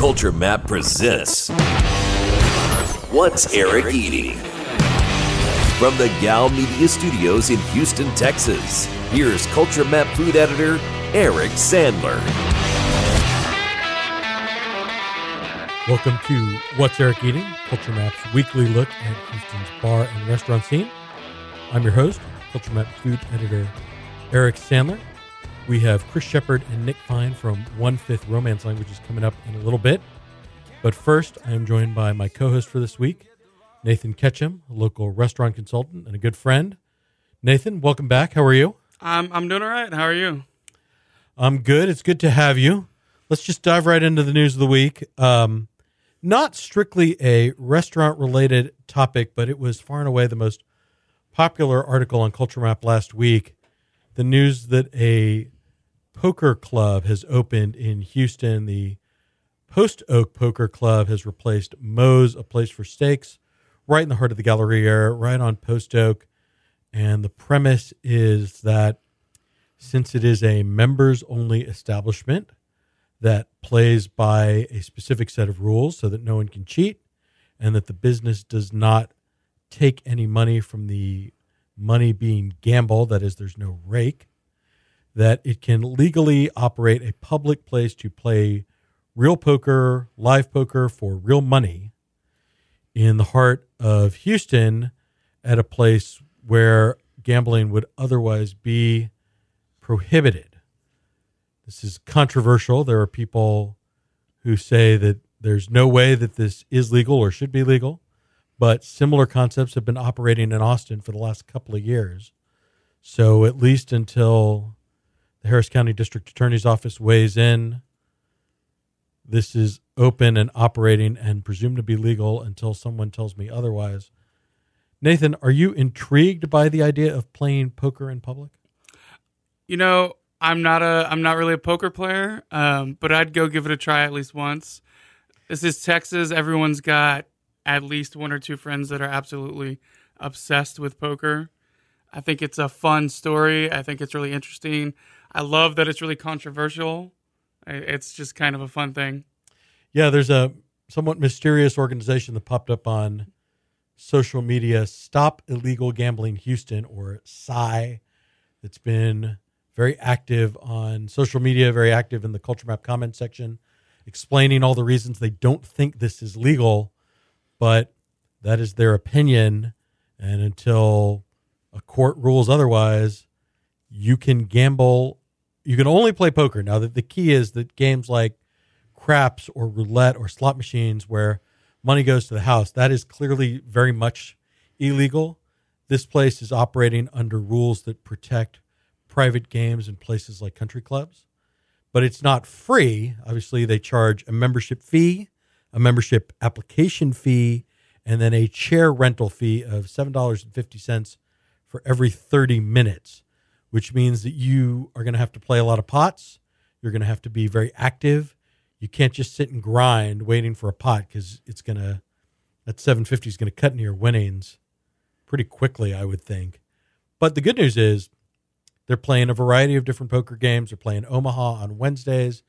Culture Map presents What's Eric Eating? From the Gow Media Studios in Houston, Texas, here's Culture Map food editor Eric Sandler. Welcome to What's Eric Eating, Culture Map's weekly look at Houston's bar and restaurant scene. I'm your host, Culture Map food editor Eric Sandler. We have Chris Shepherd and Nick Fine from One Fifth Romance Languages coming up in a little bit. But first, I am joined by my co host for this week, Nathan Ketcham, a local restaurant consultant and a good friend. Nathan, welcome back. How are you? I'm I'm doing all right. How are you? I'm good. It's good to have you. Let's just dive right into the news of the week. Um, not strictly a restaurant related topic, but it was far and away the most popular article on Culture Map last week. The news that a poker club has opened in Houston. The Post Oak Poker Club has replaced Moe's, a place for steaks, right in the heart of the Galleria, right on Post Oak. And the premise is that since it is a members only establishment, that plays by a specific set of rules so that no one can cheat and that the business does not take any money from the money being gambled, that is, there's no rake, that it can legally operate a public place to play real poker, live poker for real money in the heart of Houston at a place where gambling would otherwise be prohibited. This is controversial. There are people who say that there's no way that this is legal or should be legal, but similar concepts have been operating in Austin for the last couple of years. So, at least until the Harris County District Attorney's Office weighs in, this is open and operating and presumed to be legal until someone tells me otherwise. Nathan, are you intrigued by the idea of playing poker in public? You know, I'm not a I'm not really a poker player, um, but I'd go give it a try at least once. This is Texas. Everyone's got at least one or two friends that are absolutely obsessed with poker. I think it's a fun story. I think it's really interesting. I love that it's really controversial. It's just kind of a fun thing. Yeah, there's a somewhat mysterious organization that popped up on social media, Stop Illegal Gambling Houston, or SI, that's been very active on social media, very active in the Culture Map comment section, explaining all the reasons they don't think this is legal, but that is their opinion. And until a court rules otherwise, you can gamble. You can only play poker. Now, that the key is that games like craps or roulette or slot machines where money goes to the house, that is clearly very much illegal. This place is operating under rules that protect private games in places like country clubs, but it's not free. Obviously, they charge a membership fee, a membership application fee, and then a chair rental fee of $7.50 for every 30 minutes, which means that you are going to have to play a lot of pots. You're going to have to be very active. You can't just sit and grind waiting for a pot because it's going to, that 750 is going to cut into your winnings pretty quickly, I would think. But the good news is they're playing a variety of different poker games. They're playing Omaha on Wednesdays,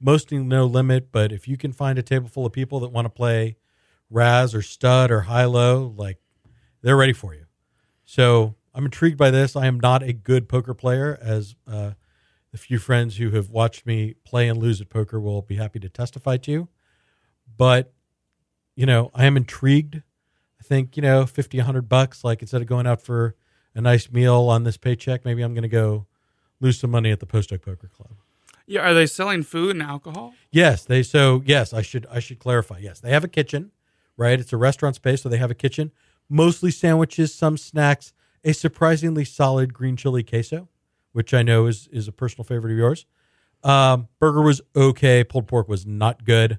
mostly no limit. But if you can find a table full of people that want to play Razz or Stud or High Low, like they're ready for you. So I'm intrigued by this. I am not a good poker player, as uh, the few friends who have watched me play and lose at poker will be happy to testify to. But you know, I am intrigued. I think you know, 50, 100 bucks. Like instead of going out for a nice meal on this paycheck, maybe I'm going to go lose some money at the Post Oak Poker Club. Yeah, are they selling food and alcohol? Yes, they so yes, I should I should clarify. Yes, they have a kitchen, right? It's a restaurant space, so they have a kitchen, mostly sandwiches, some snacks, a surprisingly solid green chili queso, which I know is is a personal favorite of yours. Um, burger was okay, pulled pork was not good,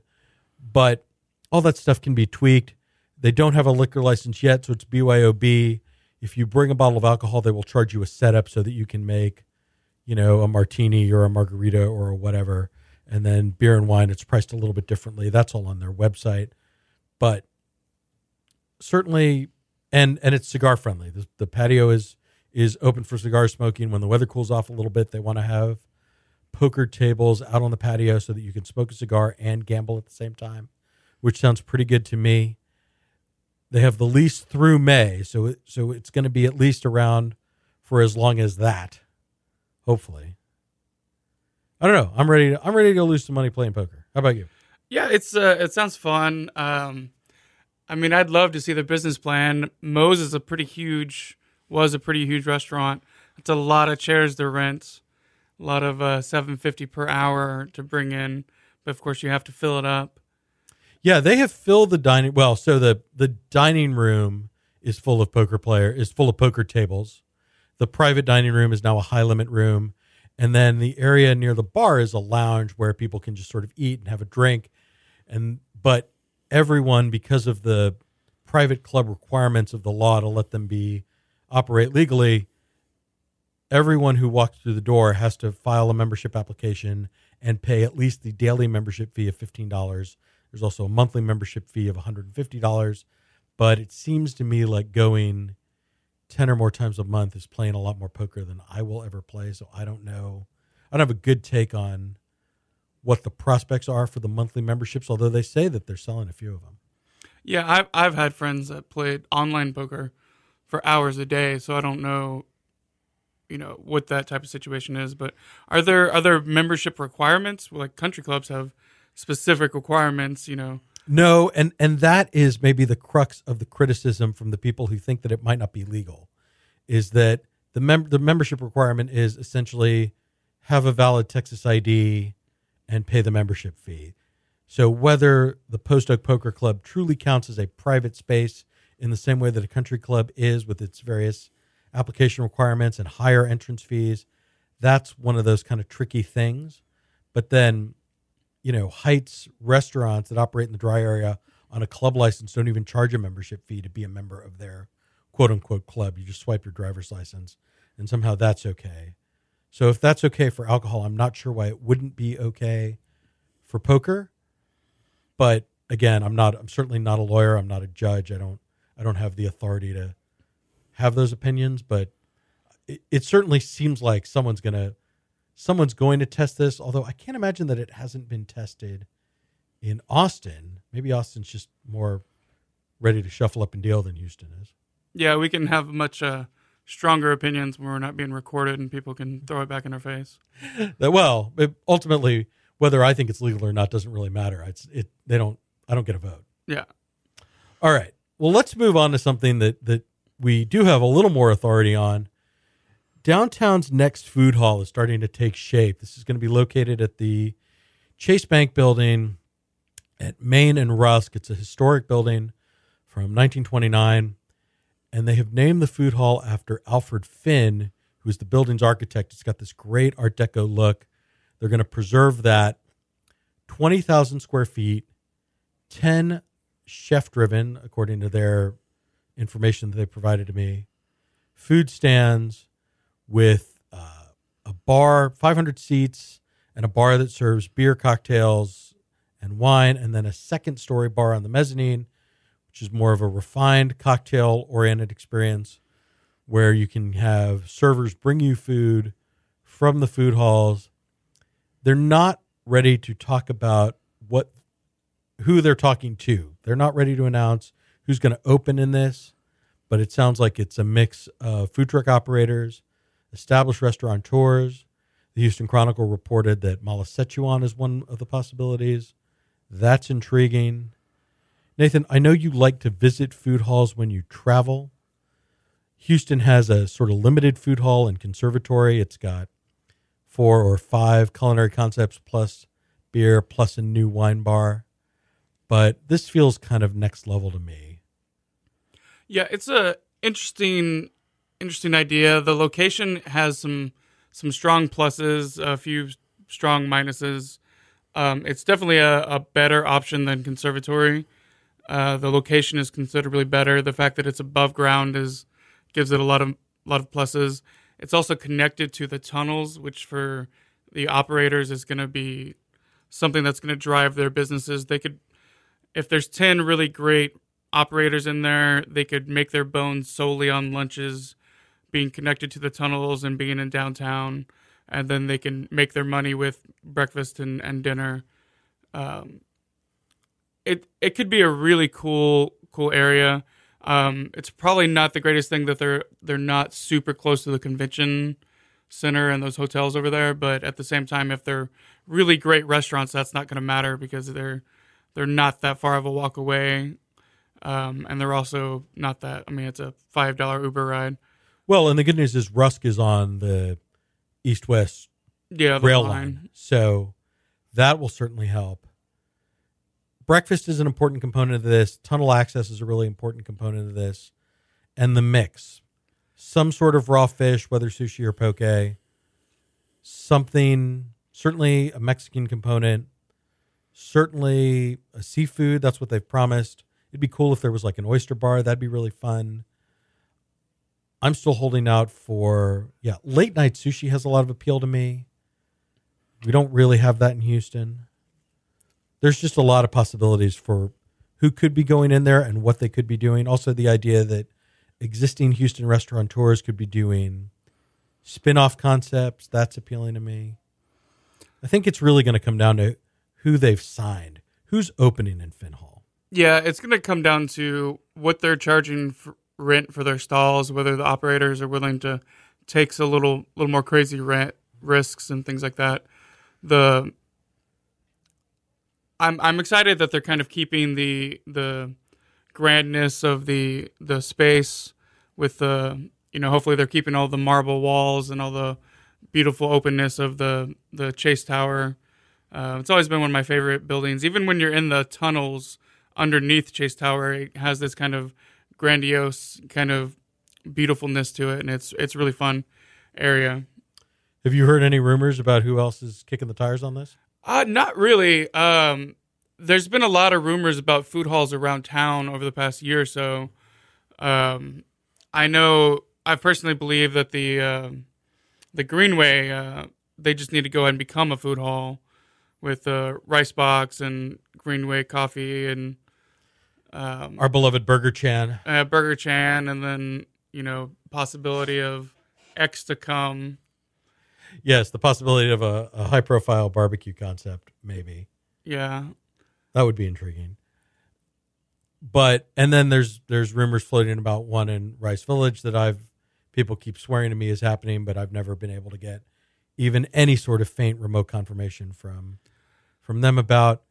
but all that stuff can be tweaked. They don't have a liquor license yet, so it's BYOB if you bring a bottle of alcohol, they will charge you a setup so that you can make, you know, a martini or a margarita or whatever. And then beer and wine, it's priced a little bit differently. That's all on their website. But certainly, and and it's cigar friendly. The, the patio is is open for cigar smoking. When the weather cools off a little bit, they want to have poker tables out on the patio so that you can smoke a cigar and gamble at the same time, which sounds pretty good to me. They have the lease through May, so it, so it's going to be at least around for as long as that, hopefully. I don't know. I'm ready. To, I'm ready to lose some money playing poker. How about you? Yeah, it's uh, it sounds fun. Um, I mean, I'd love to see the business plan. Moe's is a pretty huge, was a pretty huge restaurant. It's a lot of chairs to rent, a lot of uh, seven fifty per hour to bring in, but of course you have to fill it up. Yeah, they have filled the dining. Well, so the the dining room is full of poker player is full of poker tables. The private dining room is now a high limit room, and then the area near the bar is a lounge where people can just sort of eat and have a drink. And but everyone, because of the private club requirements of the law to let them be operate legally, everyone who walks through the door has to file a membership application and pay at least the daily membership fee of fifteen dollars. There's also a monthly membership fee of $150, but it seems to me like going 10 or more times a month is playing a lot more poker than I will ever play. So I don't know. I don't have a good take on what the prospects are for the monthly memberships, although they say that they're selling a few of them. Yeah, I've I've had friends that played online poker for hours a day, so I don't know, you know, what that type of situation is. But are there other membership requirements? Like country clubs have specific requirements, you know. No, and and that is maybe the crux of the criticism from the people who think that it might not be legal, is that the mem- the membership requirement is essentially have a valid Texas ID and pay the membership fee. So whether the Post Oak Poker Club truly counts as a private space in the same way that a country club is with its various application requirements and higher entrance fees, that's one of those kind of tricky things. But then you know, Heights restaurants that operate in the dry area on a club license don't even charge a membership fee to be a member of their quote unquote club. You just swipe your driver's license and somehow that's okay. So if that's okay for alcohol, I'm not sure why it wouldn't be okay for poker. But again, I'm not I'm certainly not a lawyer, I'm not a judge. I don't I don't have the authority to have those opinions, but it, it certainly seems like someone's going to someone's going to test this, although I can't imagine that it hasn't been tested in Austin. Maybe Austin's just more ready to shuffle up and deal than Houston is. Yeah, we can have much uh, stronger opinions when we're not being recorded and people can throw it back in our face. That well, it, ultimately, whether I think it's legal or not doesn't really matter. It's it. They don't. I don't get a vote. Yeah. All right. Well, let's move on to something that that we do have a little more authority on. Downtown's next food hall is starting to take shape. This is going to be located at the Chase Bank building at Main and Rusk. It's a historic building from 1929, and they have named the food hall after Alfred Finn, who's the building's architect. It's got this great Art Deco look. They're going to preserve that. 20,000 square feet, 10 chef driven, according to their information that they provided to me, food stands with uh, a bar, 500 seats, and a bar that serves beer, cocktails, and wine, and then a second story bar on the mezzanine, which is more of a refined cocktail oriented experience where you can have servers bring you food from the food halls. They're not ready to talk about what who they're talking to. They're not ready to announce who's going to open in this, but it sounds like it's a mix of food truck operators, established restaurateurs. The Houston Chronicle reported that Mala Sichuan is one of the possibilities. That's intriguing. Nathan, I know you like to visit food halls when you travel. Houston has a sort of limited food hall and conservatory. It's got four or five culinary concepts plus beer plus a new wine bar. But this feels kind of next level to me. Yeah, it's a interesting interesting idea. The location has some some strong pluses, a few strong minuses. Um, it's definitely a, a, better option than conservatory. Uh, the location is considerably better. The fact that it's above ground is gives it a lot of lot of pluses. It's also connected to the tunnels, which for the operators is going to be something that's going to drive their businesses. They could, if there's ten really great operators in there, they could make their bones solely on lunches being connected to the tunnels and being in downtown. and then they can make their money with breakfast and, and dinner. Um, it it could be a really cool cool area. Um, it's probably not the greatest thing that they're they're not super close to the convention center and those hotels over there, but at the same time, if they're really great restaurants, that's not going to matter because they're they're not that far of a walk away, um, and they're also not that. I mean, it's a five dollar Uber ride. Well, and the good news is Rusk is on the east west Yeah, rail line. line. So that will certainly help. Breakfast is an important component of this. Tunnel access is a really important component of this. And the mix. Some sort of raw fish, whether sushi or poke. Something, certainly a Mexican component. Certainly a seafood. That's what they've promised. It'd be cool if there was like an oyster bar. That'd be really fun. I'm still holding out for yeah, late night sushi has a lot of appeal to me. We don't really have that in Houston. There's just a lot of possibilities for who could be going in there and what they could be doing. Also the idea that existing Houston restaurateurs could be doing spin-off concepts, that's appealing to me. I think it's really going to come down to who they've signed. Who's opening in Finn Hall? Yeah, it's going to come down to what they're charging for rent for their stalls, whether the operators are willing to take a little little more crazy rent risks and things like that. The I'm I'm excited that they're kind of keeping the the grandness of the the space with the you know hopefully they're keeping all the marble walls and all the beautiful openness of the the chase tower. Uh, it's always been one of my favorite buildings. Even when you're in the tunnels underneath Chase Tower, it has this kind of grandiose kind of beautifulness to it, and it's it's really fun area. Have you heard any rumors about who else is kicking the tires on this? Uh, not really. Um, there's been a lot of rumors about food halls around town over the past year or so. Um, I know I personally believe that the uh, the Greenway uh, they just need to go ahead and become a food hall with uh, rice box and Greenway coffee and um, Our beloved Burger Chan. uh, Burger Chan, and then you know possibility of X to come. Yes, the possibility of a, a high profile barbecue concept, maybe. Yeah, That would be intriguing. But and then there's there's rumors floating about one in Rice Village that I've people keep swearing to me is happening, but I've never been able to get even any sort of faint remote confirmation from from them about.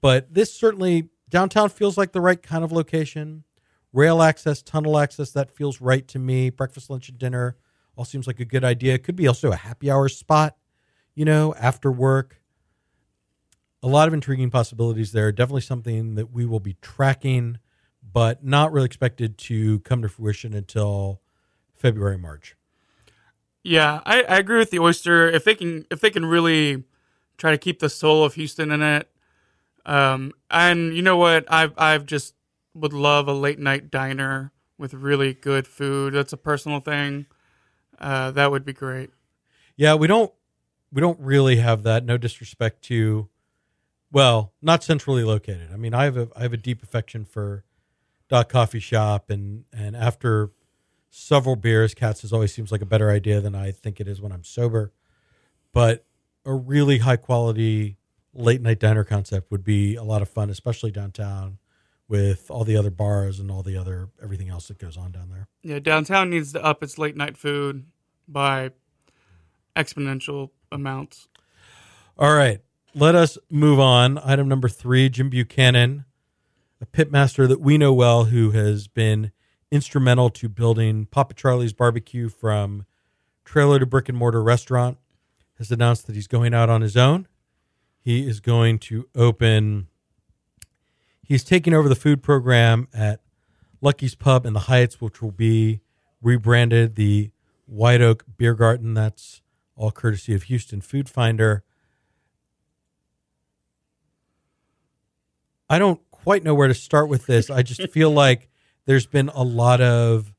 But this certainly downtown feels like the right kind of location. Rail access, tunnel access, that feels right to me. Breakfast, lunch, and dinner all seems like a good idea. It could be also a happy hour spot, you know, after work a lot of intriguing possibilities there. Definitely something that we will be tracking, but not really expected to come to fruition until February, March. yeah, I, I agree with the oyster. If they can, if they can really try to keep the soul of Houston in it, um, and you know what, I've I've just would love a late night diner with really good food. That's a personal thing. Uh, that would be great. Yeah, we don't we don't really have that. No disrespect to well, not centrally located. I mean, I have a I have a deep affection for Dot Coffee Shop and and after several beers, Katz's always seems like a better idea than I think it is when I'm sober. But a really high quality late night diner concept would be a lot of fun, especially downtown with all the other bars and all the other everything else that goes on down there. Yeah, downtown needs to up its late night food by exponential amounts. All right, let us move on. Item number three Jim Buchanan, a pitmaster that we know well who has been instrumental to building Papa Charlie's Barbecue from trailer to brick and mortar restaurant, has announced that he's going out on his own. He is going to open, he's taking over the food program at Lucky's Pub in the Heights, which will be rebranded the White Oak Beer Garden. That's all courtesy of Houston Food Finder. I don't quite know where to start with this. I just feel like there's been a lot of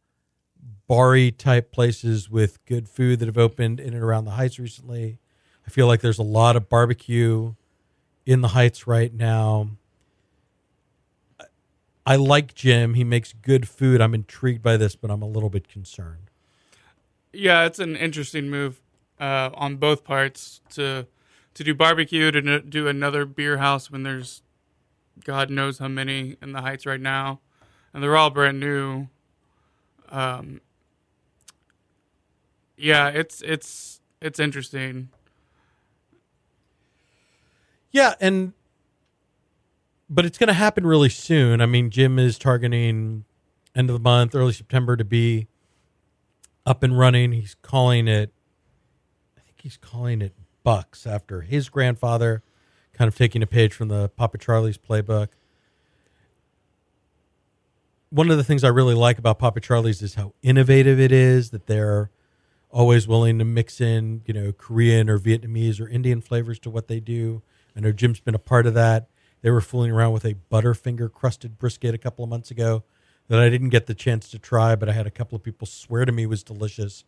bar type places with good food that have opened in and around the Heights recently. I feel like there's a lot of barbecue in the Heights right now. I like Jim. He makes good food. I'm intrigued by this, but I'm a little bit concerned. Yeah, it's an interesting move uh, on both parts to to do barbecue to n- do another beer house when there's God knows how many in the Heights right now, and they're all brand new. Um, yeah, it's it's it's interesting. Yeah, and but it's going to happen really soon. I mean, Jim is targeting end of the month, early September to be up and running. He's calling it I think he's calling it Bucks after his grandfather kind of taking a page from the Papa Charlie's playbook. One of the things I really like about Papa Charlie's is how innovative it is that they're always willing to mix in, you know, Korean or Vietnamese or Indian flavors to what they do. I know Jim's been a part of that. They were fooling around with a Butterfinger crusted brisket a couple of months ago that I didn't get the chance to try, but I had a couple of people swear to me was delicious.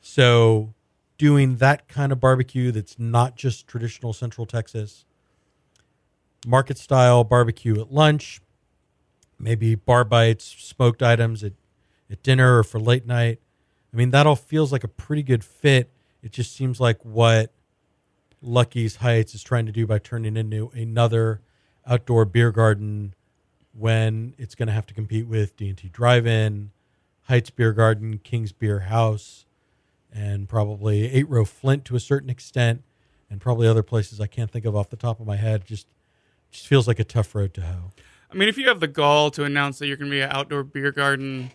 So, doing that kind of barbecue that's not just traditional Central Texas, market style barbecue at lunch, maybe bar bites, smoked items at, at dinner or for late night. I mean, that all feels like a pretty good fit. It just seems like what Lucky's Heights is trying to do by turning into another outdoor beer garden when it's going to have to compete with D&T Drive-In, Heights Beer Garden, King's Bierhaus, and probably Eight Row Flint to a certain extent, and probably other places I can't think of off the top of my head. Just just feels like a tough road to hoe. I mean, if you have the gall to announce that you're going to be an outdoor beer garden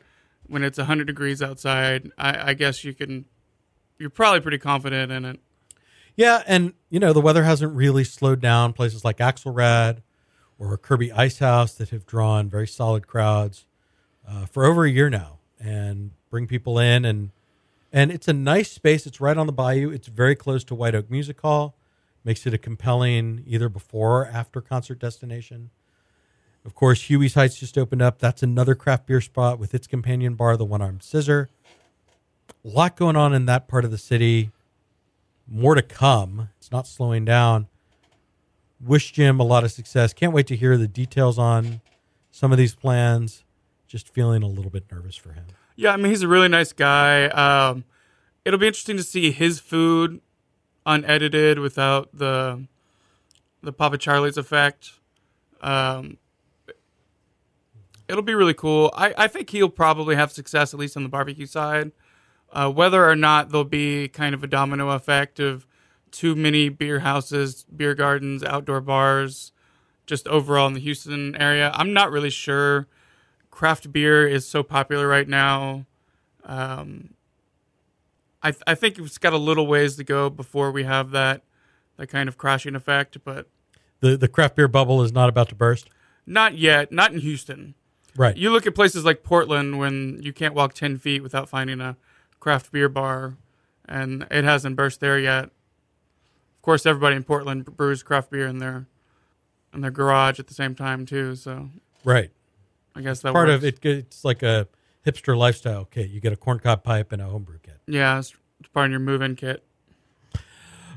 when it's 100 degrees outside, I, I guess you can. You're probably pretty confident in it. Yeah, and you know the weather hasn't really slowed down. Places like Axelrad or Kirby Ice House that have drawn very solid crowds uh, for over a year now, and bring people in and and it's a nice space. It's right on the bayou. It's very close to White Oak Music Hall. Makes it a compelling either before or after concert destination. Of course, Huey's Heights just opened up. That's another craft beer spot with its companion bar, the One Armed Scissor. A lot going on in that part of the city. More to come. It's not slowing down. Wish Jim a lot of success. Can't wait to hear the details on some of these plans. Just feeling a little bit nervous for him. Yeah, I mean he's a really nice guy. Um, it'll be interesting to see his food unedited without the the Papa Charlie's effect. Um, it'll be really cool. I, I think he'll probably have success at least on the barbecue side. Uh, whether or not there'll be kind of a domino effect of too many beer houses, beer gardens, outdoor bars, just overall in the Houston area, I'm not really sure. Craft beer is so popular right now. Um, I th- I think it's got a little ways to go before we have that that kind of crashing effect, but The the craft beer bubble is not about to burst. not yet. Not in Houston. Right. You look at places like Portland when you can't walk ten feet without finding a craft beer bar, and it hasn't burst there yet. Of course, everybody in Portland brews craft beer in their in their garage at the same time too. So right. I guess that Part works. of it it's like a hipster lifestyle kit. You get a corncob pipe and a homebrew kit. Yeah, it's, it's part of your move-in kit.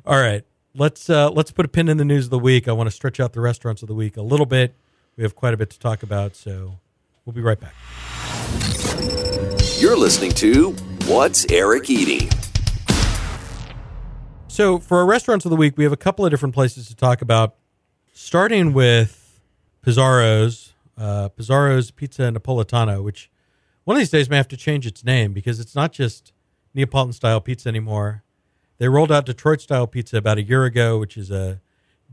All right. Let's uh, let's put a pin in the news of the week. I want to stretch out the restaurants of the week a little bit. We have quite a bit to talk about, so we'll be right back. You're listening to What's Eric Eating? So for our restaurants of the week, we have a couple of different places to talk about. Starting with Pizaro's, uh, Pizaro's Pizza Napoletana, which one of these days may have to change its name because it's not just Neapolitan style pizza anymore. They rolled out Detroit style pizza about a year ago, which is a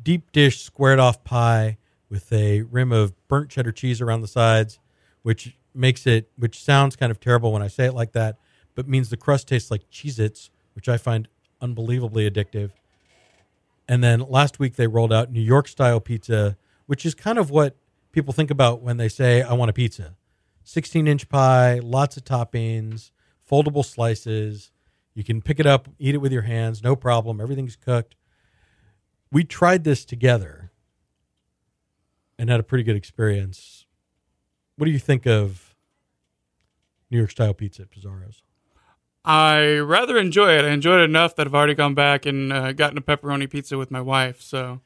deep dish squared off pie with a rim of burnt cheddar cheese around the sides, which makes it, which sounds kind of terrible when I say it like that, but means the crust tastes like Cheez Its, which I find unbelievably addictive. And then last week they rolled out New York style pizza, which is kind of what people think about when they say, I want a pizza. 16 inch pie, lots of toppings, foldable slices. You can pick it up, eat it with your hands, no problem. Everything's cooked. We tried this together and had a pretty good experience. What do you think of New York style pizza at Pizaro's? I rather enjoy it. I enjoyed it enough that I've already gone back and uh, gotten a pepperoni pizza with my wife. So,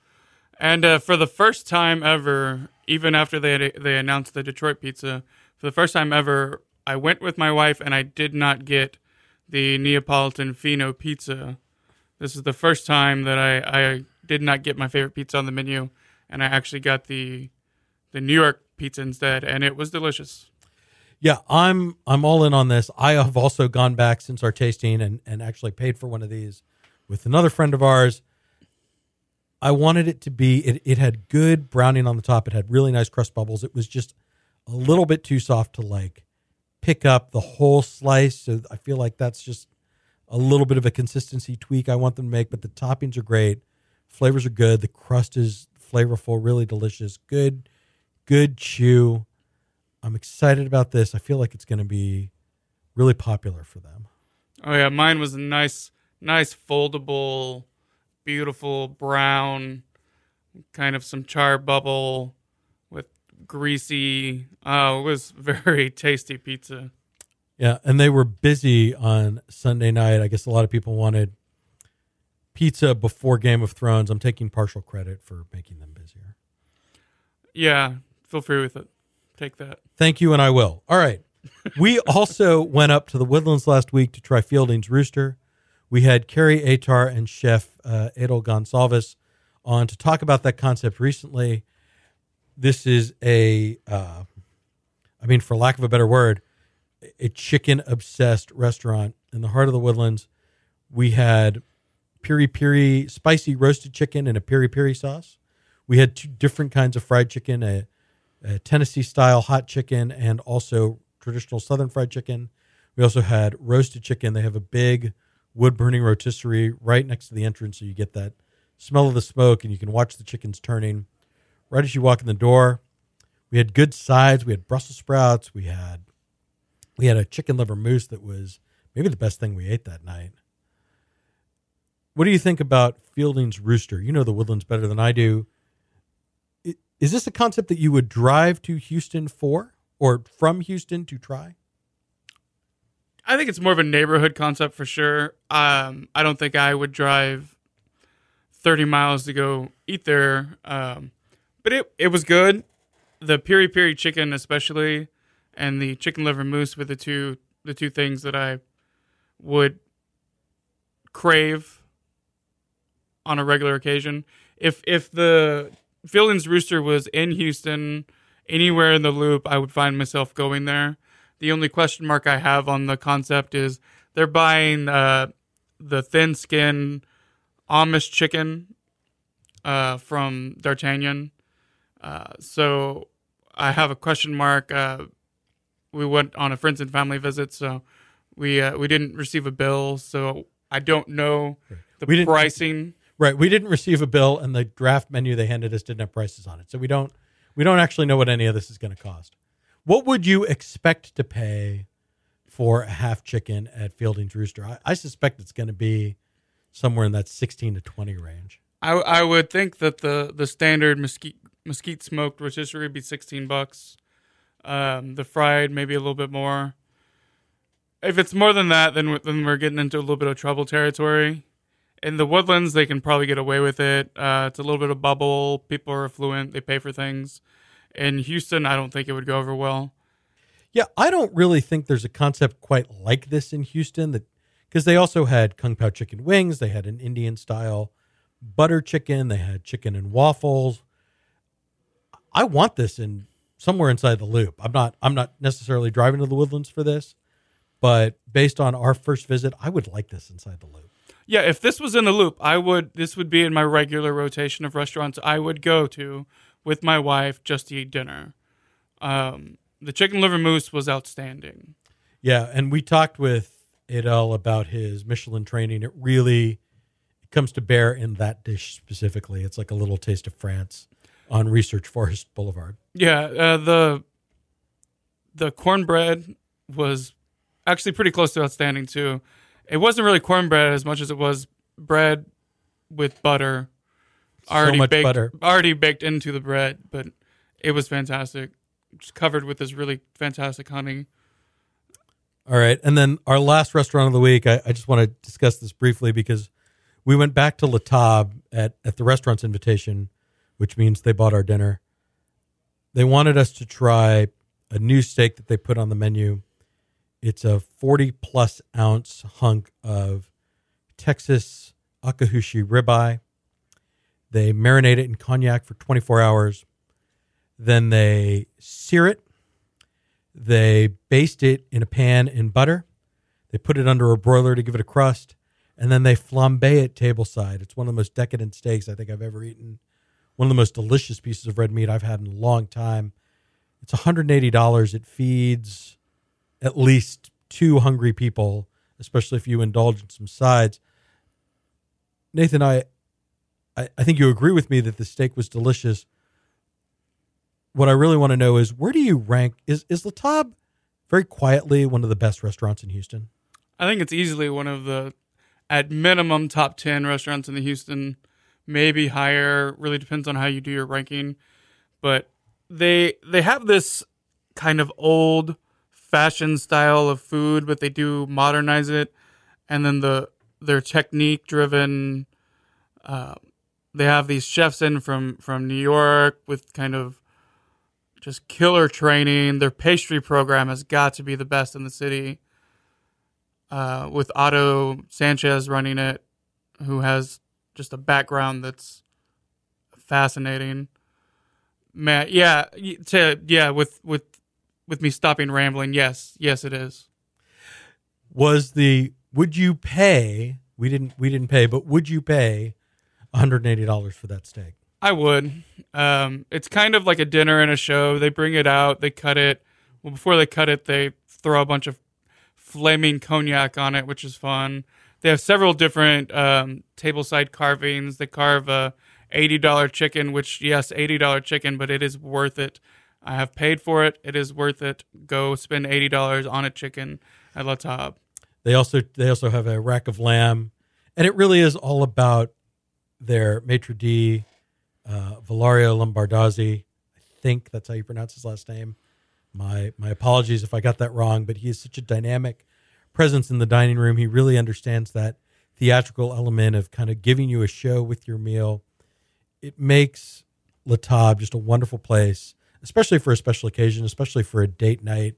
and uh, for the first time ever, even after they they announced the Detroit pizza, for the first time ever, I went with my wife and I did not get the Neapolitan Fino pizza. This is the first time that I, I did not get my favorite pizza on the menu, and I actually got the the New York pizza instead, and it was delicious. Yeah, I'm I'm all in on this. I have also gone back since our tasting and and actually paid for one of these with another friend of ours. I wanted it to be it it had good browning on the top. It had really nice crust bubbles. It was just a little bit too soft to like pick up the whole slice. So I feel like that's just a little bit of a consistency tweak I want them to make, but the toppings are great. Flavors are good. The crust is flavorful, really delicious. Good good chew. I'm excited about this. I feel like it's going to be really popular for them. Oh yeah, mine was a nice, nice foldable, beautiful brown, kind of some char bubble with greasy. Oh, it was very tasty pizza. Yeah, and they were busy on Sunday night. I guess a lot of people wanted pizza before Game of Thrones. I'm taking partial credit for making them busier. Yeah, feel free with it. Take that. Thank you, and I will. All right. We also went up to the Woodlands last week to try Fielding's Rooster. We had Carrie Atar and Chef uh, Adel Gonsalves on to talk about that concept recently. This is a, uh, I mean, for lack of a better word, a chicken obsessed restaurant in the heart of the Woodlands. We had piri piri spicy roasted chicken and a piri piri sauce. We had two different kinds of fried chicken, a, Tennessee style hot chicken and also traditional Southern fried chicken. We also had roasted chicken. They have a big wood burning rotisserie right next to the entrance, so you get that smell of the smoke and you can watch the chickens turning right as you walk in the door. We had good sides. We had Brussels sprouts. We had we had a chicken liver mousse that was maybe the best thing we ate that night. What do you think about Fielding's Rooster? You know the Woodlands better than I do. Is this a concept that you would drive to Houston for or from Houston to try? I think it's more of a neighborhood concept for sure. Um, I don't think I would drive 30 miles to go eat there. Um, but it, it was good. The piri piri chicken, especially, and the chicken liver mousse were the two the two things that I would crave on a regular occasion. If if the Fielding's Rooster was in Houston, anywhere in the loop, I would find myself going there. The only question mark I have on the concept is they're buying uh, the thin skin Amish chicken uh, from D'Artagnan. Uh, so I have a question mark. Uh, we went on a friends and family visit, so we uh, we didn't receive a bill, so I don't know the We pricing. Right. We didn't receive a bill, and the draft menu they handed us didn't have prices on it, so we don't we don't actually know what any of this is going to cost. What would you expect to pay for a half chicken at Fielding's Rooster? I, I suspect it's going to be somewhere in that sixteen to twenty range. I I would think that the the standard mesquite mesquite smoked rotisserie would be sixteen bucks. Um, the fried maybe a little bit more. If it's more than that, then we- then we're getting into a little bit of trouble territory. In the woodlands, they can probably get away with it. Uh, it's a little bit of bubble. People are affluent. They pay for things. In Houston, I don't think it would go over well. Yeah, I don't really think there's a concept quite like this in Houston that because they also had kung pao chicken wings, they had an Indian style butter chicken, they had chicken and waffles. I want this in somewhere inside the loop. I'm not I'm not necessarily driving to the woodlands for this, but based on our first visit, I would like this inside the loop. Yeah, if this was in the loop, I would. This would be in my regular rotation of restaurants I would go to with my wife just to eat dinner. Um, the chicken liver mousse was outstanding. Yeah, and we talked with Adel about his Michelin training. It really it comes to bear in that dish specifically. It's like a little taste of France on Research Forest Boulevard. Yeah, uh, the the cornbread was actually pretty close to outstanding too. It wasn't really cornbread as much as it was bread with butter, already much baked, butter. already baked into the bread. But it was fantastic, just covered with this really fantastic honey. All right. And then our last restaurant of the week, I, I just want to discuss this briefly because we went back to La Table at, at the restaurant's invitation, which means they bought our dinner. They wanted us to try a new steak that they put on the menu. It's a 40 plus ounce hunk of Texas Akaushi ribeye. They marinate it in cognac for 24 hours. Then they sear it. They baste it in a pan in butter. They put it under a broiler to give it a crust. And then they flambe it tableside. It's one of the most decadent steaks I think I've ever eaten. One of the most delicious pieces of red meat I've had in a long time. It's $180. It feeds at least two hungry people, especially if you indulge in some sides. Nathan, I, I, I think you agree with me that the steak was delicious. What I really want to know is where do you rank? Is is La Table very quietly one of the best restaurants in Houston? I think it's easily one of the, at minimum, top 10 restaurants in the Houston, maybe higher. Really depends on how you do your ranking. But they they have this kind of old fashion style of food, but they do modernize it. And then the their technique driven, uh, they have these chefs in from, from New York with kind of just killer training. Their pastry program has got to be the best in the city uh, with Otto Sanchez running it, who has just a background that's fascinating. Man, yeah, to yeah, with with with me stopping rambling, yes, yes, it is. Was the would you pay? We didn't we didn't pay, but would you pay one hundred and eighty dollars for that steak? I would. Um, it's kind of like a dinner and a show. They bring it out, they cut it. Well, before they cut it, they throw a bunch of flaming cognac on it, which is fun. They have several different um, tableside carvings. They carve a eighty dollar chicken, which yes, eighty dollar chicken, but it is worth it. I have paid for it. It is worth it. Go spend eighty dollars on a chicken at La Table. They also they also have a rack of lamb, and it really is all about their maitre d, uh, Valerio Lombardozzi. I think that's how you pronounce his last name. My my apologies if I got that wrong, but he is such a dynamic presence in the dining room. He really understands that theatrical element of kind of giving you a show with your meal. It makes La just a wonderful place, especially for a special occasion, especially for a date night.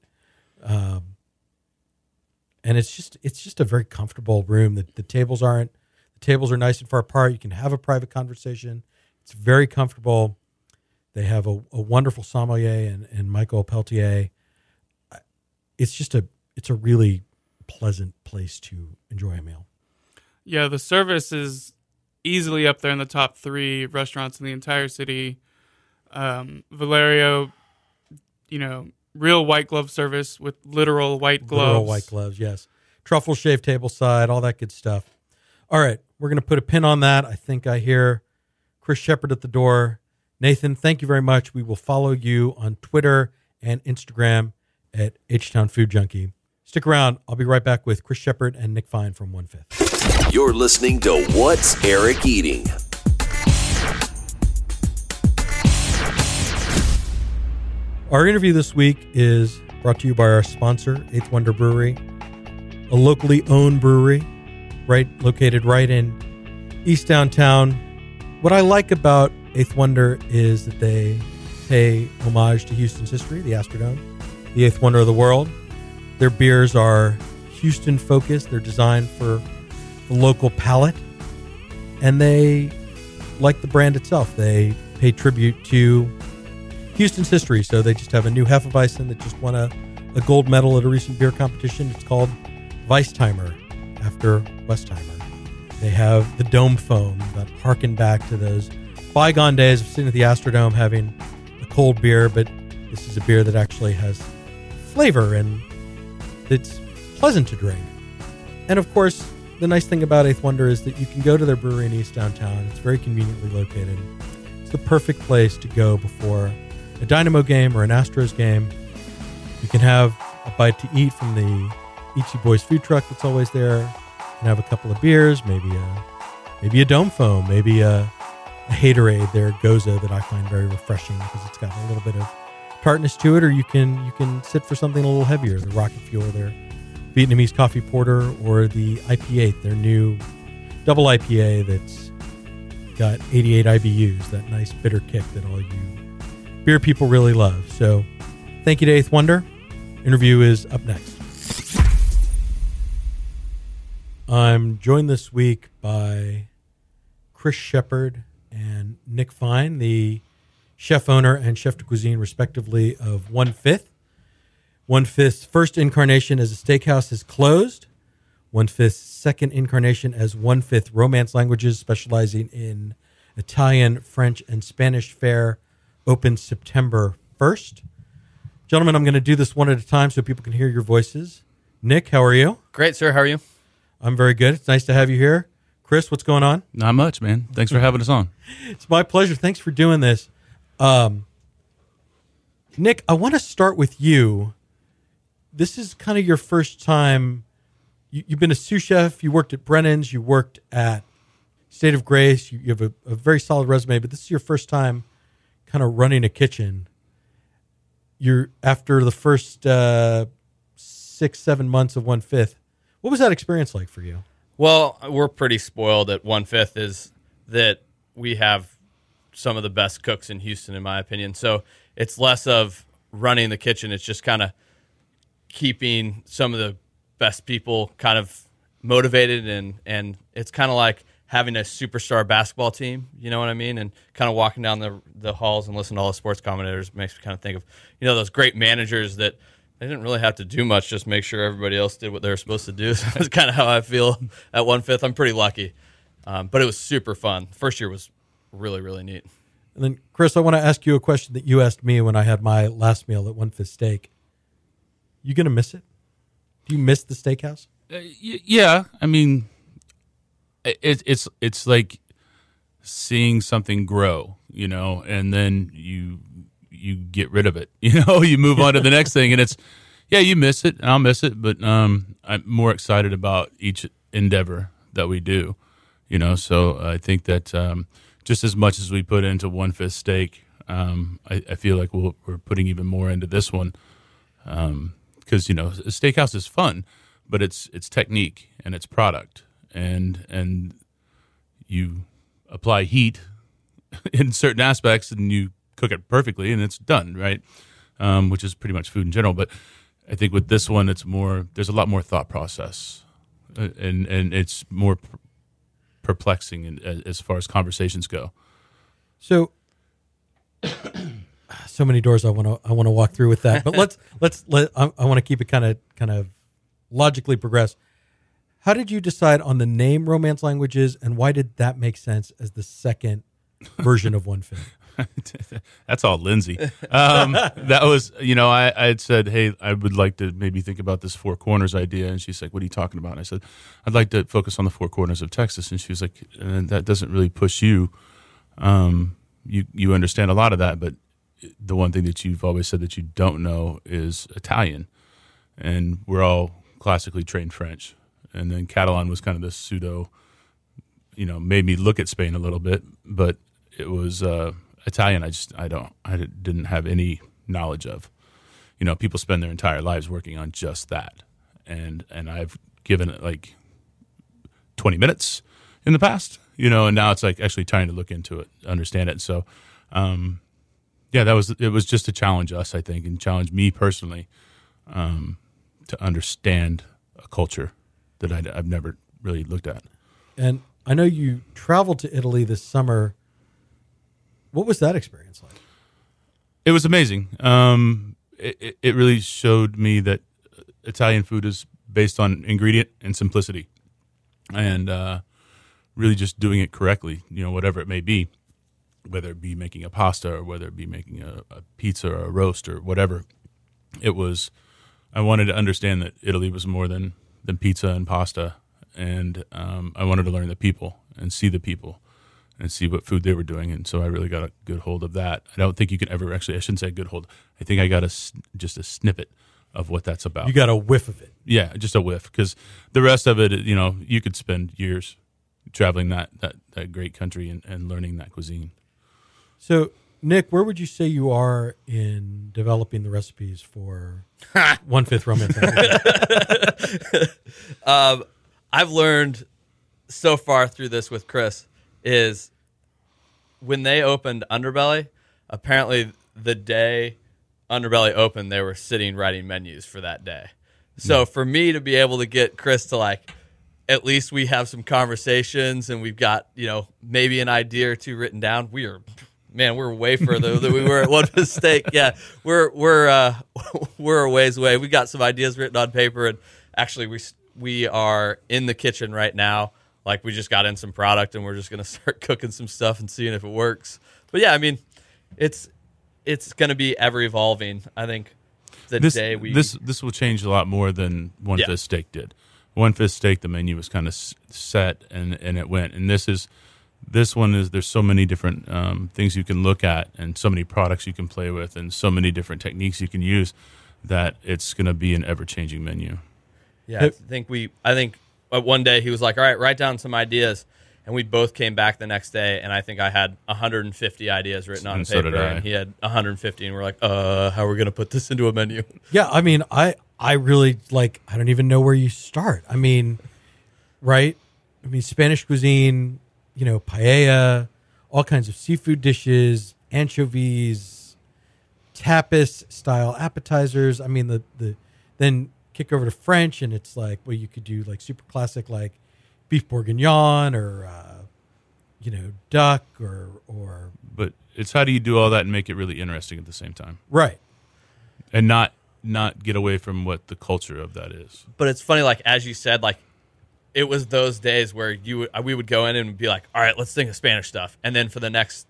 Um, and it's just it's just a very comfortable room. The, the tables aren't the tables are nice and far apart. You can have a private conversation. It's very comfortable. They have a, a wonderful sommelier and, and Michael Peltier. It's just a it's a really pleasant place to enjoy a meal. Yeah, the service is easily up there in the top three restaurants in the entire city. Um, Valerio, you know, real white glove service with literal white gloves. Literal white gloves, yes. Truffle shave table side, all that good stuff. All right, we're going to put a pin on that. I think I hear Chris Shepherd at the door. Nathan, thank you very much. We will follow you on Twitter and Instagram at H Town Food Junkie. Stick around. I'll be right back with Chris Shepherd and Nick Fine from One Fifth. You're listening to What's Eric Eating? Our interview this week is brought to you by our sponsor, Eighth Wonder Brewery, a locally owned brewery, right located right in East Downtown. What I like about Eighth Wonder is that they pay homage to Houston's history, the Astrodome, the eighth wonder of the world. Their beers are Houston focused. They're designed for the local palate, and they, like the brand itself, they pay tribute to Houston's history. So they just have a new Hefeweizen that just won a, a gold medal at a recent beer competition. It's called Weistheimer after Westheimer. They have the dome foam that harken back to those bygone days of sitting at the Astrodome having a cold beer, but this is a beer that actually has flavor and it's pleasant to drink. And of course, the nice thing about Eighth Wonder is that you can go to their brewery in East Downtown. It's very conveniently located. It's the perfect place to go before a Dynamo game or an Astros game. You can have a bite to eat from the Ichi Boys food truck that's always there. You can have a couple of beers, maybe a maybe a dome foam, maybe a, a Haterade, their Gose, that I find very refreshing because it's got a little bit of tartness to it. Or you can you can sit for something a little heavier, the Rocket Fuel, their Vietnamese coffee porter, or the IP8, their new double IPA that's got 88 IBUs, that nice bitter kick that all you beer people really love. So thank you to Eighth Wonder. Interview is up next. I'm joined this week by Chris Shepherd and Nick Fine, the chef owner and chef de cuisine, respectively, of One Fifth. One Fifth's first incarnation as a steakhouse is closed. One Fifth's second incarnation as One Fifth Romance Languages, specializing in Italian, French, and Spanish fare, opens September 1st. Gentlemen, I'm going to do this one at a time so people can hear your voices. Nick, how are you? Great, sir. How are you? I'm very good. It's nice to have you here. Chris, what's going on? Not much, man. Thanks for having us on. It's my pleasure. Thanks for doing this. Um, Nick, I want to start with you. This is kind of your first time. You, you've been a sous chef. You worked at Brennan's. You worked at State of Grace. You, you have a, a very solid resume, but this is your first time kind of running a kitchen. You're after the first uh, six, seven months of one fifth. What was that experience like for you? Well, we're pretty spoiled at one fifth. Is that we have some of the best cooks in Houston, in my opinion. So it's less of running the kitchen. It's just kind of keeping some of the best people kind of motivated and and it's kind of like having a superstar basketball team. You know what I mean? And kind of walking down the the halls and listening to all the sports commentators makes me kind of think of you know those great managers that they didn't really have to do much, just make sure everybody else did what they were supposed to do. So that's kind of how I feel at one fifth. I'm pretty lucky, um, but it was super fun. First year was really really neat. And then, Chris, I want to ask you a question that you asked me when I had my last meal at One Fifth Steak. You gonna miss it? Do you miss the steakhouse? Uh, y- yeah, I mean, it, it's it's like seeing something grow, you know, and then you you get rid of it, you know, you move on to the next thing, and it's yeah, you miss it, I'll miss it, but um, I'm more excited about each endeavor that we do, you know. So I think that um, just as much as we put into one fifth steak, um, I, I feel like we'll, we're putting even more into this one because you know a steakhouse is fun, but it's it's technique and it's product and and you apply heat in certain aspects and you cook it perfectly and it's done right, um, which is pretty much food in general. But I think with this one, it's more there's a lot more thought process, uh, and and it's more perplexing in, as, as far as conversations go. So, so many doors I want to I want to walk through with that. But let's let's let I, I want to keep it kind of kind of logically progress. How did you decide on the name Romance Languages, and why did that make sense as the second version of One Fifth? That's all Lindsay. Um, that was, you know, I, I had said, hey, I would like to maybe think about this Four Corners idea. And she's like, what are you talking about? And I said, I'd like to focus on the Four Corners of Texas. And she was like, and that doesn't really push you. Um, you, you understand a lot of that, but the one thing that you've always said that you don't know is Italian. And we're all classically trained French. And then Catalan was kind of this pseudo, you know, made me look at Spain a little bit, but it was uh, Italian. I just I don't I didn't have any knowledge of. You know, people spend their entire lives working on just that, and and I've given it like twenty minutes in the past. You know, and now it's like actually trying to look into it, understand it. So, um, yeah, that was it was just to challenge us, I think, and challenge me personally um, to understand a culture that I'd, I've never really looked at. And I know you traveled to Italy this summer. What was that experience like? It was amazing. Um, it, it- it really showed me that Italian food is based on ingredient and simplicity, and uh, really just doing it correctly. You know, whatever it may be, whether it be making a pasta or whether it be making a, a pizza or a roast or whatever. It was. I wanted to understand that Italy was more than than pizza and pasta, and um, I wanted to learn the people and see the people and see what food they were doing. And so I really got a good hold of that. I don't think you can ever actually, I shouldn't say a good hold. I think I got a, just a snippet of what that's about. You got a whiff of it. yeah, just a whiff. Because the rest of it, you know, you could spend years traveling that, that, that great country and, and learning that cuisine. So, Nick, where would you say you are in developing the recipes for One Fifth Romance? Um, I've learned so far through this with Chris is when they opened Underbelly, apparently the day Underbelly opened, they were sitting writing menus for that day. So for me to be able to get Chris to like at least we have some conversations and we've got you know maybe an idea or two written down. We are man, we're way further than we were at one mistake. Yeah, we're we're uh, we're a ways away. We got some ideas written on paper, and actually we we are in the kitchen right now. Like we just got in some product, and we're just gonna start cooking some stuff and seeing if it works. But yeah, I mean, it's it's gonna be ever evolving. I think the this day we this this will change a lot more than one Yeah. fifth steak did. One fifth steak, the menu was kind of set and and it went. And this is this one is there's so many different um, things you can look at and so many products you can play with and so many different techniques you can use that it's going to be an ever changing menu. Yeah, I think we. I think uh, one day he was like, "All right, write down some ideas," and we both came back the next day, and I think I had 150 ideas written on And so paper, did I. and he had 150, and we're like, "Uh, how are we gonna put this into a menu?" Yeah, I mean, I I really like. I don't even know where you start. I mean, right? I mean, Spanish cuisine. You know, paella, all kinds of seafood dishes, anchovies, tapas style appetizers. I mean, the the then kick over to French, and it's like, well, you could do like super classic, like beef bourguignon or uh, you know duck or or But it's how do you do all that and make it really interesting at the same time right. and not not get away from what the culture of that is. But it's funny, like as you said, like it was those days where you uh, we would go in and be like, "All right, let's think of Spanish stuff," and then for the next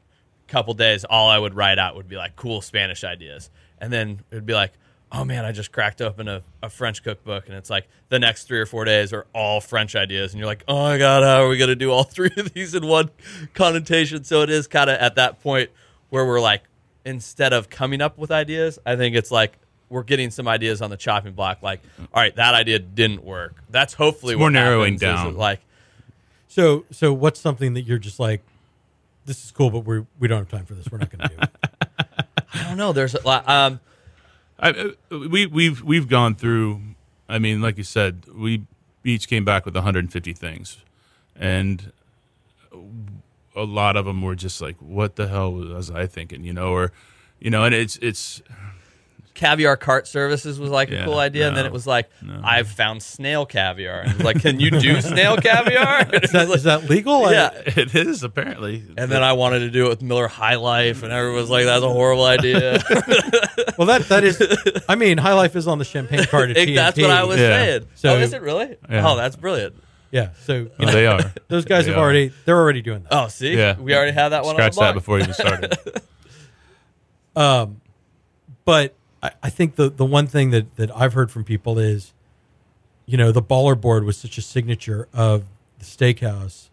couple days, all I would write out would be like cool Spanish ideas, and then it would be like. Oh man, I just cracked open a, a French cookbook and it's like the next three or four days are all French ideas. And you're like, oh my God, how are we going to do all three of these in one connotation? So it is kind of at that point where we're like, instead of coming up with ideas, I think it's like we're getting some ideas on the chopping block. Like, all right, that idea didn't work. That's hopefully It's more what narrowing down. Like, So so what's something that you're just like, this is cool, but we we don't have time for this. We're not going to do it. I don't know. There's a lot. Um, I, uh, we we've we've gone through. I mean, like you said, we each came back with 150 things, and a lot of them were just like, "What the hell was I thinking?" You know, or you know, and it's it's caviar cart services was like a cool idea, and then it was like, I've found snail caviar. And like, can you do snail caviar? Is that, is that legal? Yeah. it is apparently. And then I wanted to do it with Miller High Life, and everyone was like, "That's a horrible idea." well, that that is. I mean, High Life is on the champagne card at that's what I was Yeah. saying. So- oh, is it really? Yeah. Oh, that's brilliant. Yeah. So you Oh, know, they are. those guys They have are. already. They're already doing that. Oh, see, Yeah. we already had that one. Scratch on the that before you even started. um, But I, I think the the one thing that that I've heard from people is, you know, the baller board was such a signature of the steakhouse.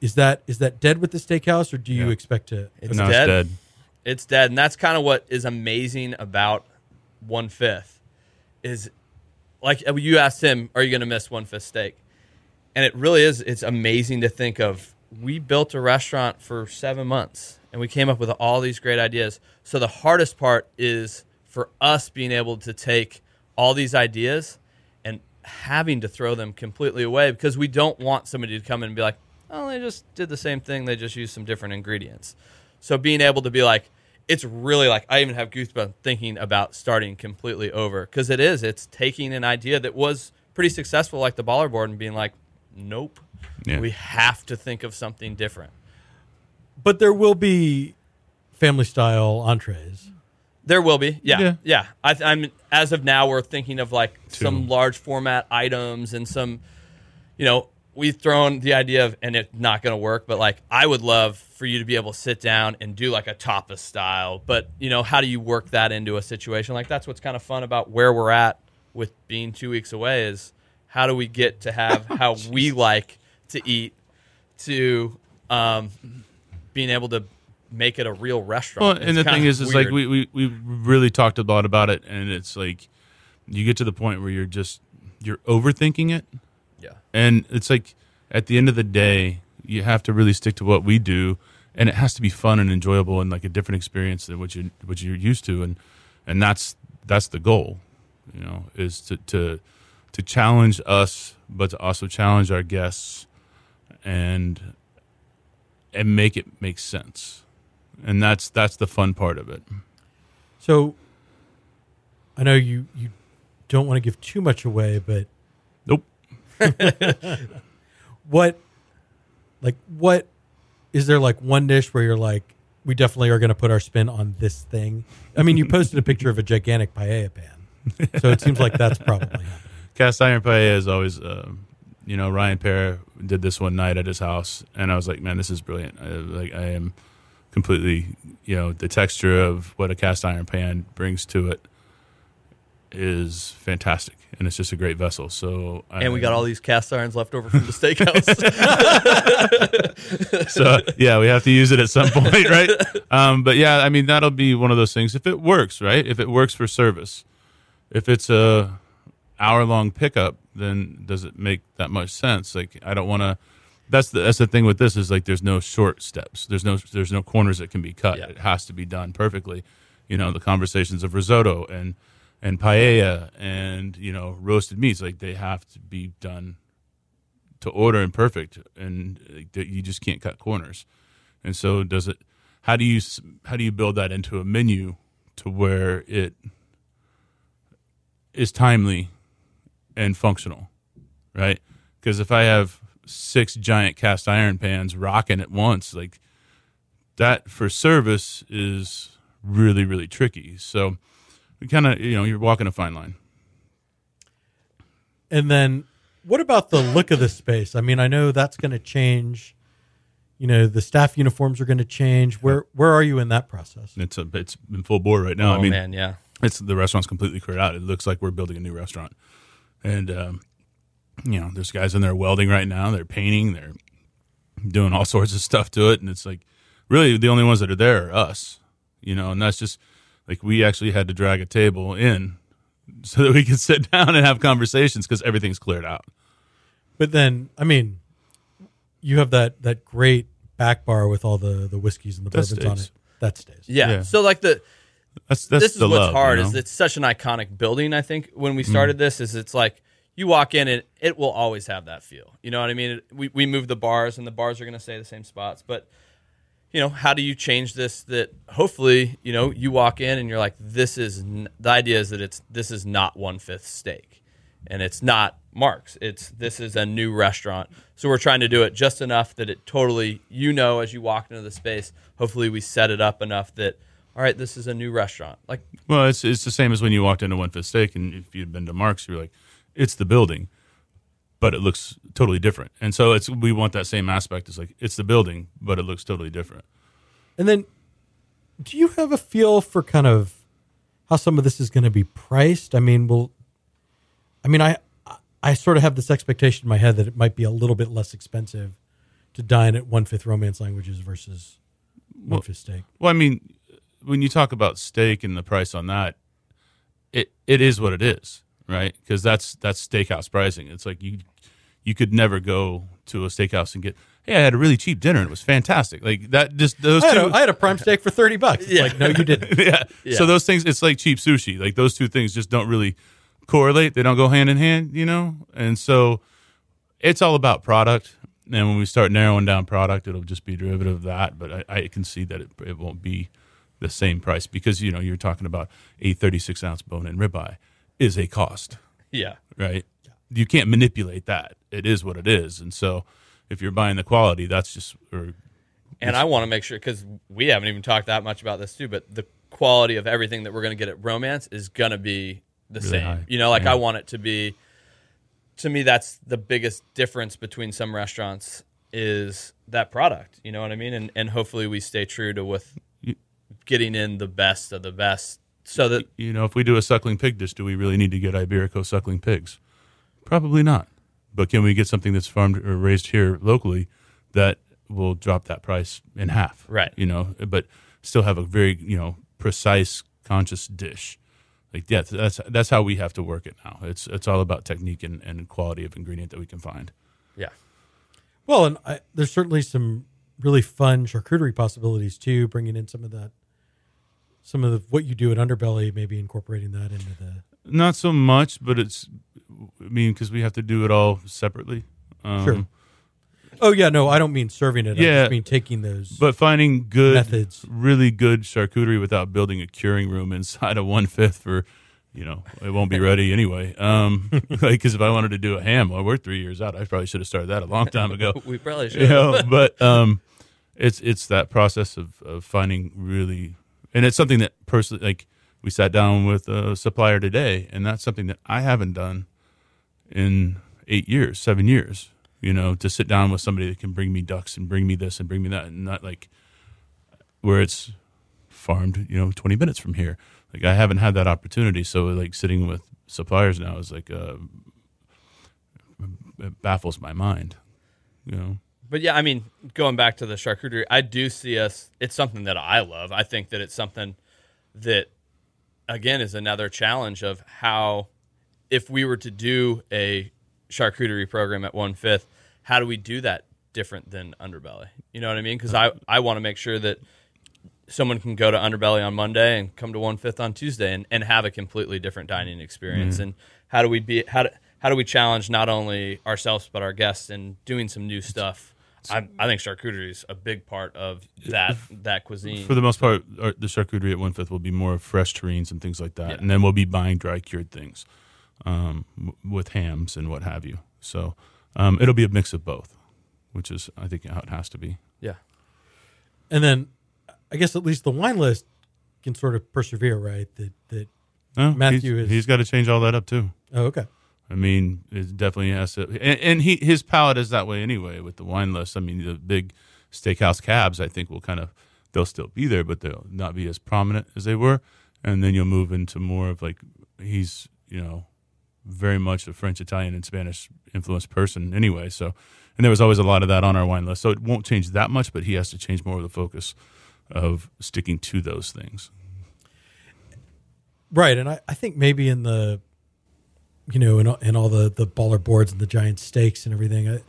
Is that is that dead with the steakhouse, or do you Yeah. expect to? It's no, dead. it's dead. It's dead, and that's kind of what is amazing about one fifth. Is like uh, you asked him, "Are you going to miss one fifth steak?" And it really is. It's amazing to think of. We built a restaurant for seven months, and we came up with all these great ideas. So the hardest part is for us being able to take all these ideas and having to throw them completely away because we don't want somebody to come in and be like, "Oh, they just did the same thing. They just used some different ingredients." So being able to be like, it's really like I even have goosebumps thinking about starting completely over because it is. It's taking an idea that was pretty successful, like the baller board, and being like, nope, Yeah. we have to think of something different. But there will be family style entrees. There will be, yeah, Yeah. yeah. I, I'm as of now, we're thinking of like some large format items and some, you know, we've thrown the idea of, and it's not going to work, but like I would love for you to be able to sit down and do like a tapas style. But you know, how do you work that into a situation like that's what's kind of fun about where we're at with being two weeks away is how do we get to have how we like to eat to um, being able to make it a real restaurant. Well, and the thing is, is like we, we we really talked a lot about it, and it's like you get to the point where you're just you're overthinking it, yeah. and it's like at the end of the day, you have to really stick to what we do, and it has to be fun and enjoyable and like a different experience than what you what you're used to, and and that's that's the goal, you know, is to to to challenge us, but to also challenge our guests, and and make it make sense, and that's that's the fun part of it. So I know you you don't want to give too much away, but Nope. what, like, what is there like one dish where you're like, we definitely are going to put our spin on this thing? I mean, you posted a picture of a gigantic paella pan, so it seems like that's probably happening. Cast iron paella is always, um, you know, Ryan Pera did this one night at his house, and I was like, man, this is brilliant. I, like, I am completely, you know, the texture of what a cast iron pan brings to it is fantastic, and it's just a great vessel. So, And we got all these cast irons left over from the steakhouse. so yeah, we have to use it at some point, right? Um, but yeah, I mean that'll be one of those things if it works, right? If it works for service, if it's a hour long pickup, then does it make that much sense? Like I don't want to. That's the that's the thing with this is like there's no short steps. There's no there's no corners that can be cut. Yeah. It has to be done perfectly. You know the conversations of risotto and and paella and you know roasted meats like they have to be done to order and perfect and you just can't cut corners and so does it how do you how do you build that into a menu to where it is timely and functional right because if i have six giant cast iron pans rocking at once like that for service is really really tricky so we kind of you know you're walking a fine line And then what about the look of the space? I mean, I know that's going to change. You know, the staff uniforms are going to change. Where where are you in that process? it's a it's in full bore right now oh i mean man, yeah. it's the restaurant's completely cleared out. It looks like we're building a new restaurant, and um, you know, there's guys in there welding right now. They're painting. They're doing all sorts of stuff to it, and it's like really the only ones that are there are us. You know, and that's just like we actually had to drag a table in so that we could sit down and have conversations because everything's cleared out. But then, I mean, you have that that great back bar with all the the whiskeys and the That bourbons on it. That stays. yeah. Yeah. So like the That's that's this is the what's love, hard you is it's such an iconic building. I think when we mm. started this, is it's like you walk in and it will always have that feel. You know what I mean? It, we we move the bars and the bars are going to stay the same spots, but you know how do you change this? That hopefully you know you walk in and you're like, this is n- the idea is that it's this is not one fifth steak, and it's not Mark's. It's this is a new restaurant, so we're trying to do it just enough that it totally you know as you walk into the space. Hopefully we set it up enough that. All right, this is a new restaurant. Like Well, it's it's the same as when you walked into One Fifth Steak, and if you'd been to Mark's, you're like, it's the building, but it looks totally different. And so it's we want that same aspect. It's like it's the building, but it looks totally different. And then, do you have a feel for kind of how some of this is going to be priced? I mean, will I mean, I I sort of have this expectation in my head that it might be a little bit less expensive to dine at One Fifth Romance Languages versus One Fifth Steak. Well, I mean, when you talk about steak and the price on that, it it is what it is, right? Because that's that's steakhouse pricing. It's like you you could never go to a steakhouse and get, hey, I had a really cheap dinner and it was fantastic. Like that, just those I had, two. a, I had a prime steak for thirty bucks. It's Yeah. like, no, you didn't. yeah. Yeah. So those things, it's like cheap sushi. Like those two things just don't really correlate. They don't go hand in hand, you know? And so it's all about product. And when we start narrowing down product, it'll just be derivative of that. But I, I can see that it, it won't be the same price because, you know, you're talking about a 36 ounce bone in ribeye is a cost, yeah, right? You can't manipulate that. It is what it is. And so if you're buying the quality, that's just, or and I want to make sure because we haven't even talked that much about this too. But the quality of everything that we're going to get at Romance is going to be the Really same. high. You know, like Yeah. I want it to be. To me, that's the biggest difference between some restaurants is that product. You know what I mean? And and hopefully we stay true to with getting in the best of the best, so that you know, if we do a suckling pig dish, do we really need to get Iberico suckling pigs? Probably not. But can we get something that's farmed or raised here locally that will drop that price in half? Right. You know, but still have a very, you know, precise, conscious dish. Like yeah, that's that's how we have to work it now. It's it's all about technique and, and quality of ingredient that we can find. yeah, Well, and I, there's certainly some really fun charcuterie possibilities too. Bringing in some of that, some of the, what you do at Underbelly, maybe incorporating that into the. Not so much, but it's I mean because we have to do it all separately. Um, Sure. Oh yeah, no, I don't mean serving it. I Yeah. just mean taking those. But finding good Methods. really good charcuterie without building a curing room inside of one fifth for, you know, it won't be ready anyway. Um, like, because if I wanted to do a ham, well, we're three years out. I probably should have started that a long time ago. We probably should. you know, but um, it's it's that process of, of finding really, and it's something that personally, like we sat down with a supplier today, and that's something that I haven't done in eight years, seven years. You know, to sit down with somebody that can bring me ducks and bring me this and bring me that, and not like where it's farmed, you know, twenty minutes from here. Like I haven't had that opportunity, so like sitting with suppliers now is like uh, it baffles my mind. You know. But yeah, I mean, going back to the charcuterie, I do see us. It's something that I love. I think that it's something that, again, is another challenge of how, if we were to do a charcuterie program at one fifth, how do we do that different than Underbelly? You know what I mean? Because I I want to make sure that someone can go to Underbelly on Monday and come to one fifth on Tuesday and, and have a completely different dining experience. Mm-hmm. And how do we be how do, how do we challenge not only ourselves but our guests in doing some new stuff? I, I think charcuterie is a big part of that that cuisine. For the most part, our, the charcuterie at one fifth will be more of fresh terrines and things like that, Yeah. and then we'll be buying dry cured things um, w- with hams and what have you. So um, it'll be a mix of both, which is I think how it has to be. yeah. And then I guess at least the wine list can sort of persevere, right? That that No, Matthew he's, is- he's got to change all that up too. oh okay. I mean, it definitely has to, and, and he his palate is that way anyway with the wine list. I mean, the big steakhouse cabs, I think, will kind of they'll still be there, but they'll not be as prominent as they were. And then you'll move into more of like he's you know very much a French, Italian, and Spanish influenced person anyway. So, and there was always a lot of that on our wine list. So it won't change that much, but he has to change more of the focus of sticking to those things. Right, and I, I think maybe in the, you know, and all- in all the the baller boards and the giant steaks and everything, I,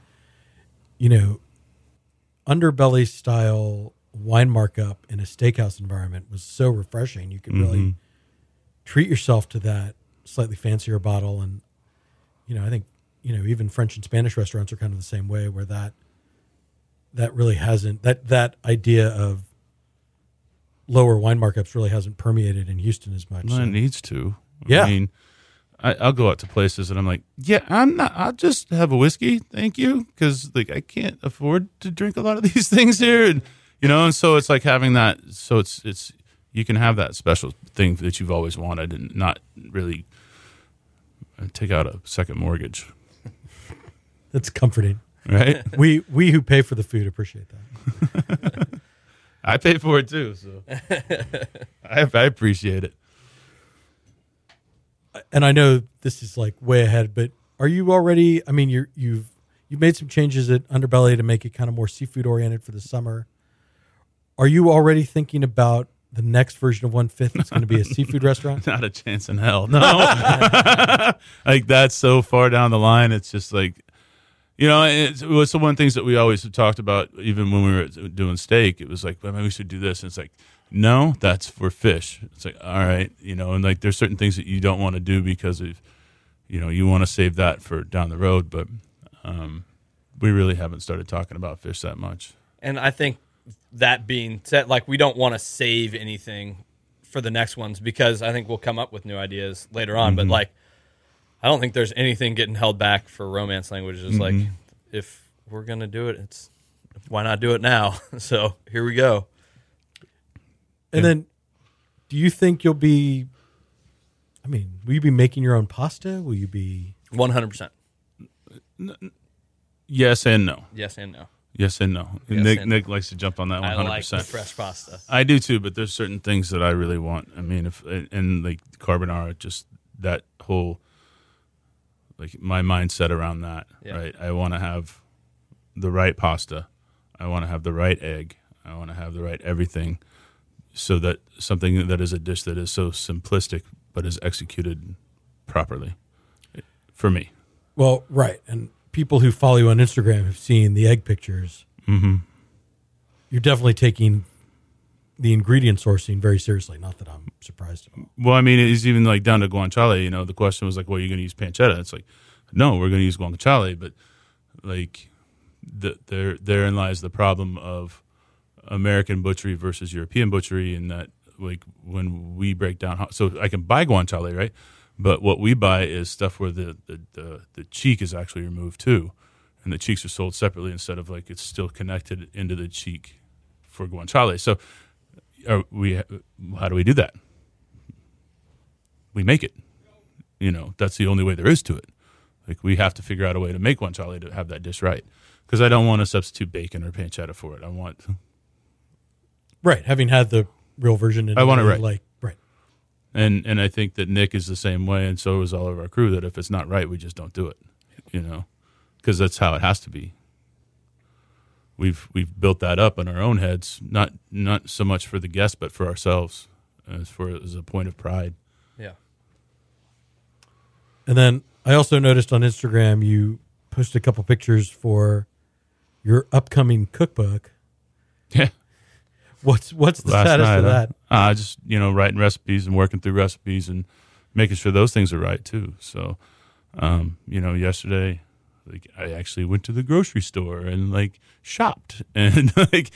you know, underbelly style wine markup in a steakhouse environment was so refreshing. You could really mm-hmm. treat yourself to that slightly fancier bottle, and you know, I think you know even French and Spanish restaurants are kind of the same way, where that that really hasn't that that idea of lower wine markups really hasn't permeated in Houston as much. Well, So- it needs to. Yeah. I mean, I, I'll go out to places and I'm like, yeah, I'm not. I'll just have a whiskey, thank you, because like I can't afford to drink a lot of these things here, and you know, and so it's like having that. So it's it's you can have that special thing that you've always wanted, and not really uh, take out a second mortgage, That's comforting. right? We we who pay for the food appreciate that. I pay for it too, so I, I appreciate it. And I know this is like way ahead, but are you already? I mean, you're you've you've made some changes at Underbelly to make it kind of more seafood oriented for the summer. Are you already thinking about the next version of One Fifth? It's going to be a seafood restaurant. Not a chance in hell. No. like that's so far down the line. It's just like, you know, it's, it was the one of the things that we always talked about, even when we were doing steak. It was like, well, maybe we should do this. And it's like, no, that's for fish. It's like, all right, you know, and like there's certain things that you don't want to do because of, you know, you want to save that for down the road. But um, we really haven't started talking about fish that much. And I think that being said, like we don't want to save anything for the next ones because I think we'll come up with new ideas later on. But like, I don't think there's anything getting held back for romance languages. Like, if we're gonna do it, it's why not do it now? so here we go. And then, do you think you'll be? I mean, will you be making your own pasta? Will you be? One hundred percent. Yes and no. Yes and no. Yes and no. Yes Nick, and- Nick likes to jump on that 100%. like the fresh pasta. I do too, but there's certain things that I really want. I mean, if and like carbonara, just that whole like my mindset around that, Yeah. right? I want to have the right pasta. I want to have the right egg. I want to have the right everything, so that something that is a dish that is so simplistic but is executed properly for me. Well, right, and people who follow you on Instagram have seen the egg pictures. Mm-hmm. You're definitely taking the ingredient sourcing very seriously. Not that I'm surprised. Well, I mean, it's even like down to guanciale. You know, the question was like, "Well, you're going to use pancetta?" It's like, no, we're going to use guanciale. But like, the, there therein lies the problem of American butchery versus European butchery, and that like when we break down, so I can buy guanciale, right? But what we buy is stuff where the, the, the, the cheek is actually removed too. And the cheeks are sold separately instead of like it's still connected into the cheek for guanciale. So are we, how do we do that? We make it. You know, that's the only way there is to it. Like we have to figure out a way to make guanciale to have that dish right. Because I don't want to substitute bacon or pancetta for it. I want Right. Having had the real version, in I want it Italy, right. Like right. and and I think that Nick is the same way, and so is all of our crew. That if it's not right, we just don't do it, you know, because that's how it has to be. We've we've built that up in our own heads, not not so much for the guests, but for ourselves, as for as a point of pride. Yeah. And then I also noticed on Instagram you posted a couple pictures for your upcoming cookbook. Yeah, What's what's the last status night, of that? Uh, just you know, writing recipes and working through recipes and making sure those things are right too. So, um, you know, yesterday, like I actually went to the grocery store and like shopped and like,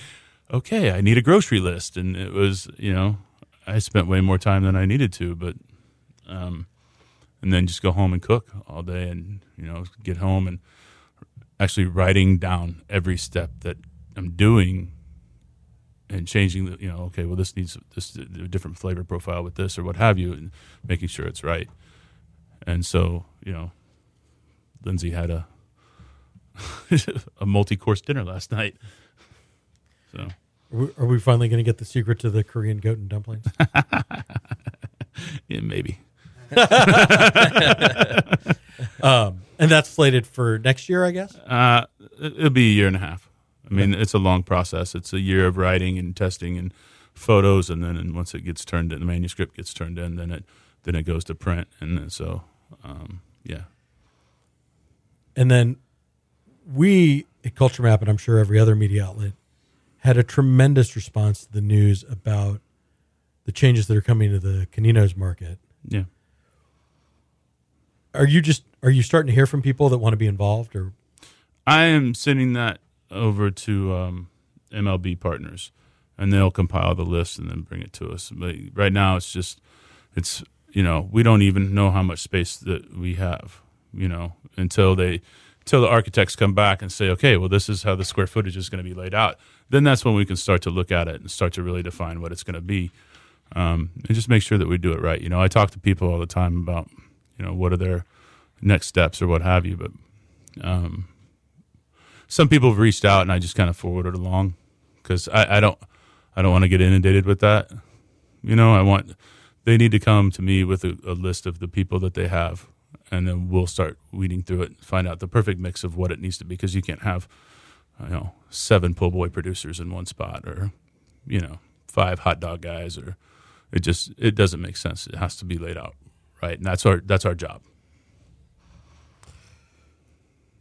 okay, I need a grocery list, and it was you know, I spent way more time than I needed to, but, um, and then just go home and cook all day, and you know, get home and actually writing down every step that I'm doing and changing the you know okay well this needs this a different flavor profile with this or what have you and making sure it's right. And so you know lindsay had a a multi-course dinner last night. So. Are we, finally going to get the secret to the Korean goat and dumplings? yeah maybe. Um, and that's slated for next year, I guess. uh it'll be a year and a half i mean it's a long process. It's a year of writing and testing and photos and then and once it gets turned in the manuscript gets turned in then it then it goes to print. And then so um yeah. And then we at Culture Map, and I'm sure every other media outlet, had a tremendous response to the news about the changes that are coming to the Canino's market. yeah. Are you just are you starting to hear from people that want to be involved, or? I am sending that over to um, MLB partners, and they'll compile the list and then bring it to us. But right now, it's just it's you know we don't even know how much space that we have. You know until they until the architects come back and say, okay, well this is how the square footage is going to be laid out. Then that's when we can start to look at it and start to really define what it's going to be, um, and just make sure that we do it right. You know, I talk to people all the time about you know what are their next steps or what have you, but um, some people have reached out and I just kind of forwarded along because I, I don't I don't want to get inundated with that. You know, I want they need to come to me with a, a list of the people that they have, and then we'll start weeding through it and find out the perfect mix of what it needs to be because you can't have you know seven po' boy producers in one spot or you know five hot dog guys or it just it doesn't make sense. It has to be laid out right, and that's our that's our job.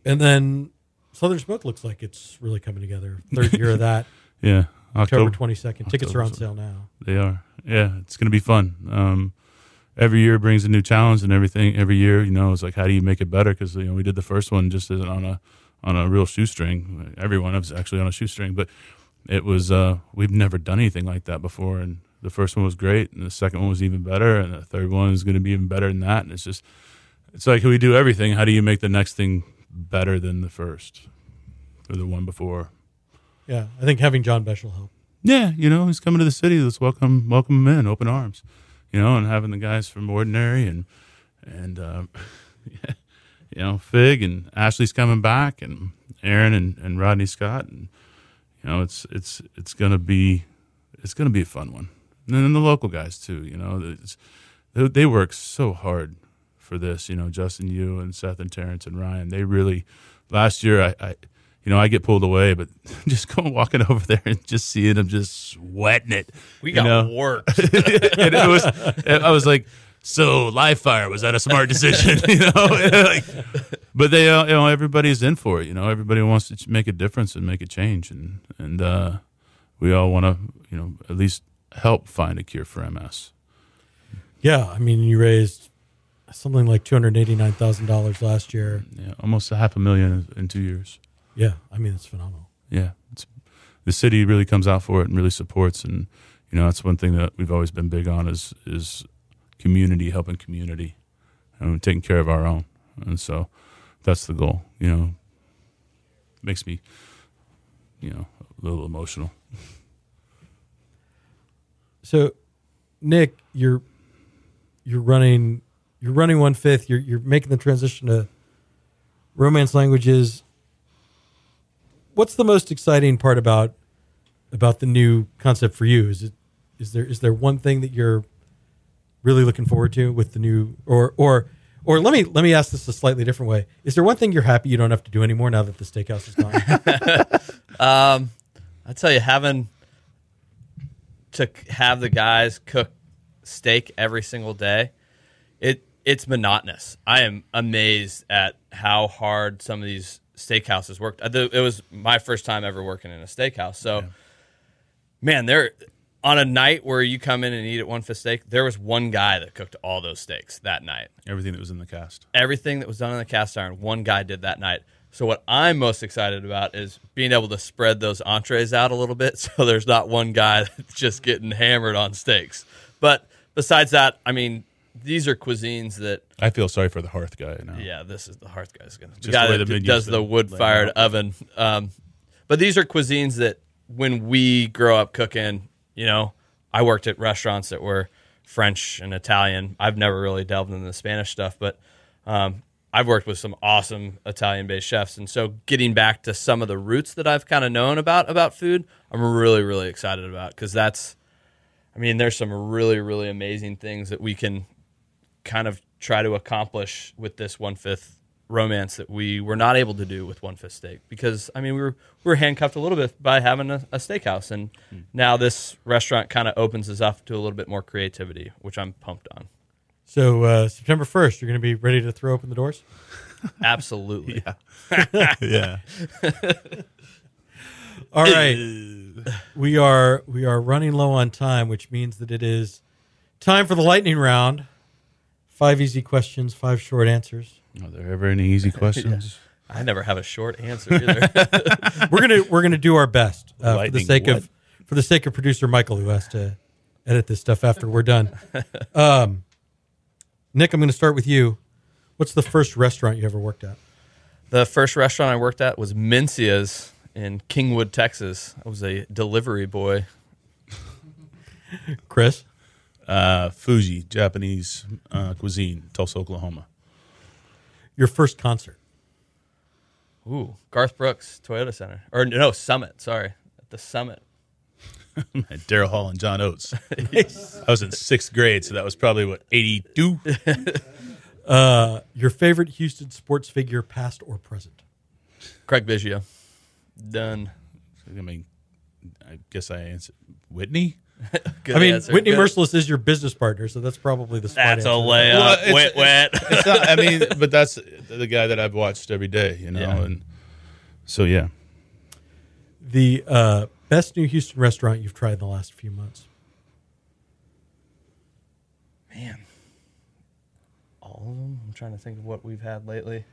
and then Southern Smoke looks like it's really coming together. Third year of that, Yeah, October twenty second. Tickets are on sale now. They are. Yeah, it's going to be fun. Um, every year brings a new challenge and everything. Every year, you know, it's like how do you make it better? Because you know we did the first one just as on a on a real shoestring. Everyone was actually on a shoestring, but it was uh, we've never done anything like that before. And the first one was great, and the second one was even better, and the third one is going to be even better than that. And it's just it's like we do everything. How do you make the next thing better than the first or the one before? Yeah, I think having John Besh will help. Yeah, you know, he's coming to the city. Let's welcome welcome him in, open arms. You know, and having the guys from Ordinary and and uh, you know Fig and Ashley's coming back and Aaron and, and Rodney Scott and you know it's it's it's gonna be it's gonna be a fun one. And then the local guys too. You know, it's, they, they work so hard for this. You know, Justin, you and Seth and Terrence and Ryan. They really last year I. I you know, I get pulled away, but just going walking over there and just seeing them just sweating it. We you got know? worked. and it was, I was like, so live fire was that a smart decision? you know, like, but they, uh, you know, everybody's in for it. You know, everybody wants to make a difference and make a change, and and uh, we all want to, you know, at least help find a cure for MS. Yeah, I mean, you raised something like two hundred eighty nine thousand dollars last year. Yeah, almost a half a million in two years. Yeah, I mean, it's phenomenal. yeah, it's, the city really comes out for it and really supports. And you know that's one thing that we've always been big on is is community helping community and taking care of our own and so that's the goal you know makes me you know a little emotional So, Nick, you're you're running you're running one fifth. You're you're making the transition to romance languages. What's the most exciting part about about the new concept for you? Is it is there is there one thing that you're really looking forward to with the new or or or let me let me ask this a slightly different way. Is there one thing you're happy you don't have to do anymore now that the steakhouse is gone? Um, I tell you, having to have the guys cook steak every single day, it it's monotonous. I am amazed at how hard some of these steakhouses worked. Uh, it was my first time ever working in a steakhouse, so man, there on a night where you come in and eat at One Fifth Steak, there was one guy that cooked all those steaks that night everything that was in the cast everything that was done in the cast iron, one guy did that night. So what I'm most excited about is being able to spread those entrees out a little bit, so there's not one guy that's just getting hammered on steaks. But besides that, I mean, these are cuisines that, i feel sorry for the hearth guy now yeah, this is the hearth guy's gonna the Just guy the way that the does the wood fired oven. Um, but these are cuisines that when we grow up cooking, you know, I worked at restaurants that were French and Italian. I've never really delved into the Spanish stuff, but um, I've worked with some awesome Italian-based chefs, and so getting back to some of the roots that I've kind of known about about food, I'm really really excited about because that's, I mean, there's some really really amazing things that we can kind of try to accomplish with this one fifth romance that we were not able to do with one fifth steak because I mean we were we were handcuffed a little bit by having a, a steakhouse and now this restaurant kind of opens us up to a little bit more creativity which I'm pumped on. so uh, September first, you're going to be ready to throw open the doors. Absolutely. yeah. yeah All right. we are we are running low on time, which means that it is time for the lightning round. Five easy questions, five short answers. are there ever any easy questions I never have a short answer either. We're gonna we're gonna do our best uh, for the sake what? of for the sake of producer Michael, who has to edit this stuff after we're done. Um, Nick, I'm going to start with you. What's the first restaurant you ever worked at? the first restaurant I worked at was Mencia's in Kingwood, Texas. I was a delivery boy. Chris, uh, fuji japanese uh, cuisine tulsa oklahoma your first concert. Ooh, Garth Brooks Toyota Center. Or no, Summit, sorry. At the Summit. at daryl hall and john oates i was in sixth grade so that was probably what 82 Uh, your favorite Houston sports figure, past or present? Craig Biggio. Done. i mean i guess i answered whitney Good I mean, answer. Whitney Good. Mercilus is your business partner, so that's probably the smart That's a answer. layup. Well, it's- wet, wet. It's not, I mean, but that's the guy that I've watched every day, you know, Yeah. and so yeah. The uh, best new Houston restaurant you've tried in the last few months. Man. All of them? I'm trying to think of what we've had lately.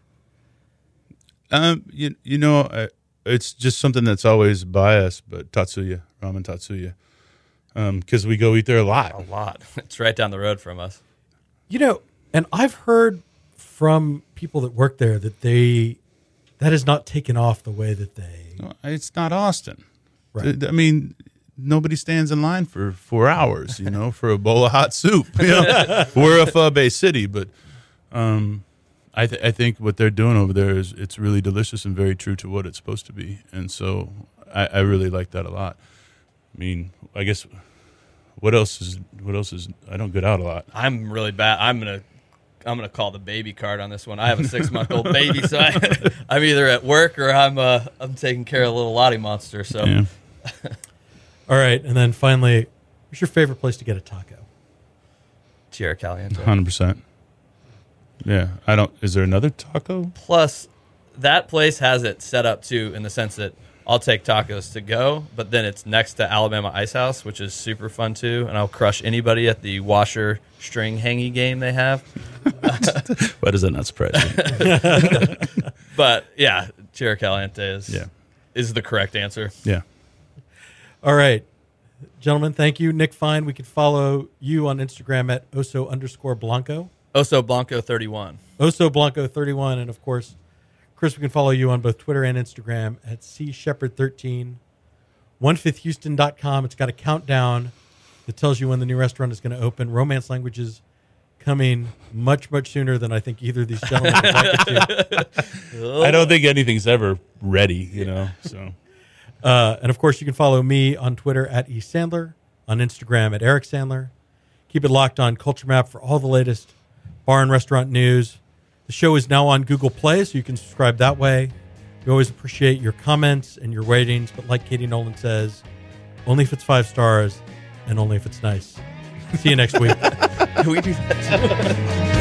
Um, you you know, uh, it's just something that's always by us, but Tatsuya ramen Tatsuya, um, because we go eat there a lot. A lot. It's right down the road from us. You know, and I've heard from people that work there that they that has not taken off the way that they. No, It's not Austin. Right. I mean, nobody stands in line for four hours, you know, for a bowl of hot soup. You know, we're a pho-based city, but um, I, th- I think what they're doing over there is it's really delicious and very true to what it's supposed to be, and so I, I really like that a lot. I mean, I guess what else is what else is I don't get out a lot. I'm really bad. I'm gonna I'm gonna call the baby card on this one. I have a six month old baby, so I, I'm either at work or I'm uh, I'm taking care of a little Lottie monster. So Yeah. All right, and then finally, what's your favorite place to get a taco? Tierra Caliente. Hundred percent. Yeah, I don't. Is there another taco? Plus, that place has it set up too in the sense that I'll take tacos to go, but then it's next to Alabama Ice House, which is super fun too, and I'll crush anybody at the washer string hangy game they have. Why does that not surprise you? But yeah, Tierra Caliente is Yeah. is the correct answer. yeah. All right, Gentlemen, thank you. Nick Fine, we can follow you on Instagram at oso underscore blanco. Oso Blanco 31. Oso Blanco 31. And of course, Chris, we can follow you on both Twitter and Instagram at C Shepherd 13. 15thhouston.com. It's got a countdown that tells you when the new restaurant is going to open. Romance languages coming much, much sooner than I think either of these gentlemen would like it to. I don't think anything's ever ready, you know. So Uh, and of course, you can follow me on Twitter at E Sandler, on Instagram at Eric Sandler. Keep it locked on Culture Map for all the latest bar and restaurant news. The show is now on Google Play, so you can subscribe that way. We always appreciate your comments and your ratings, but like Katie Nolan says, only if it's five stars and only if it's nice. See you next week. Can we do that?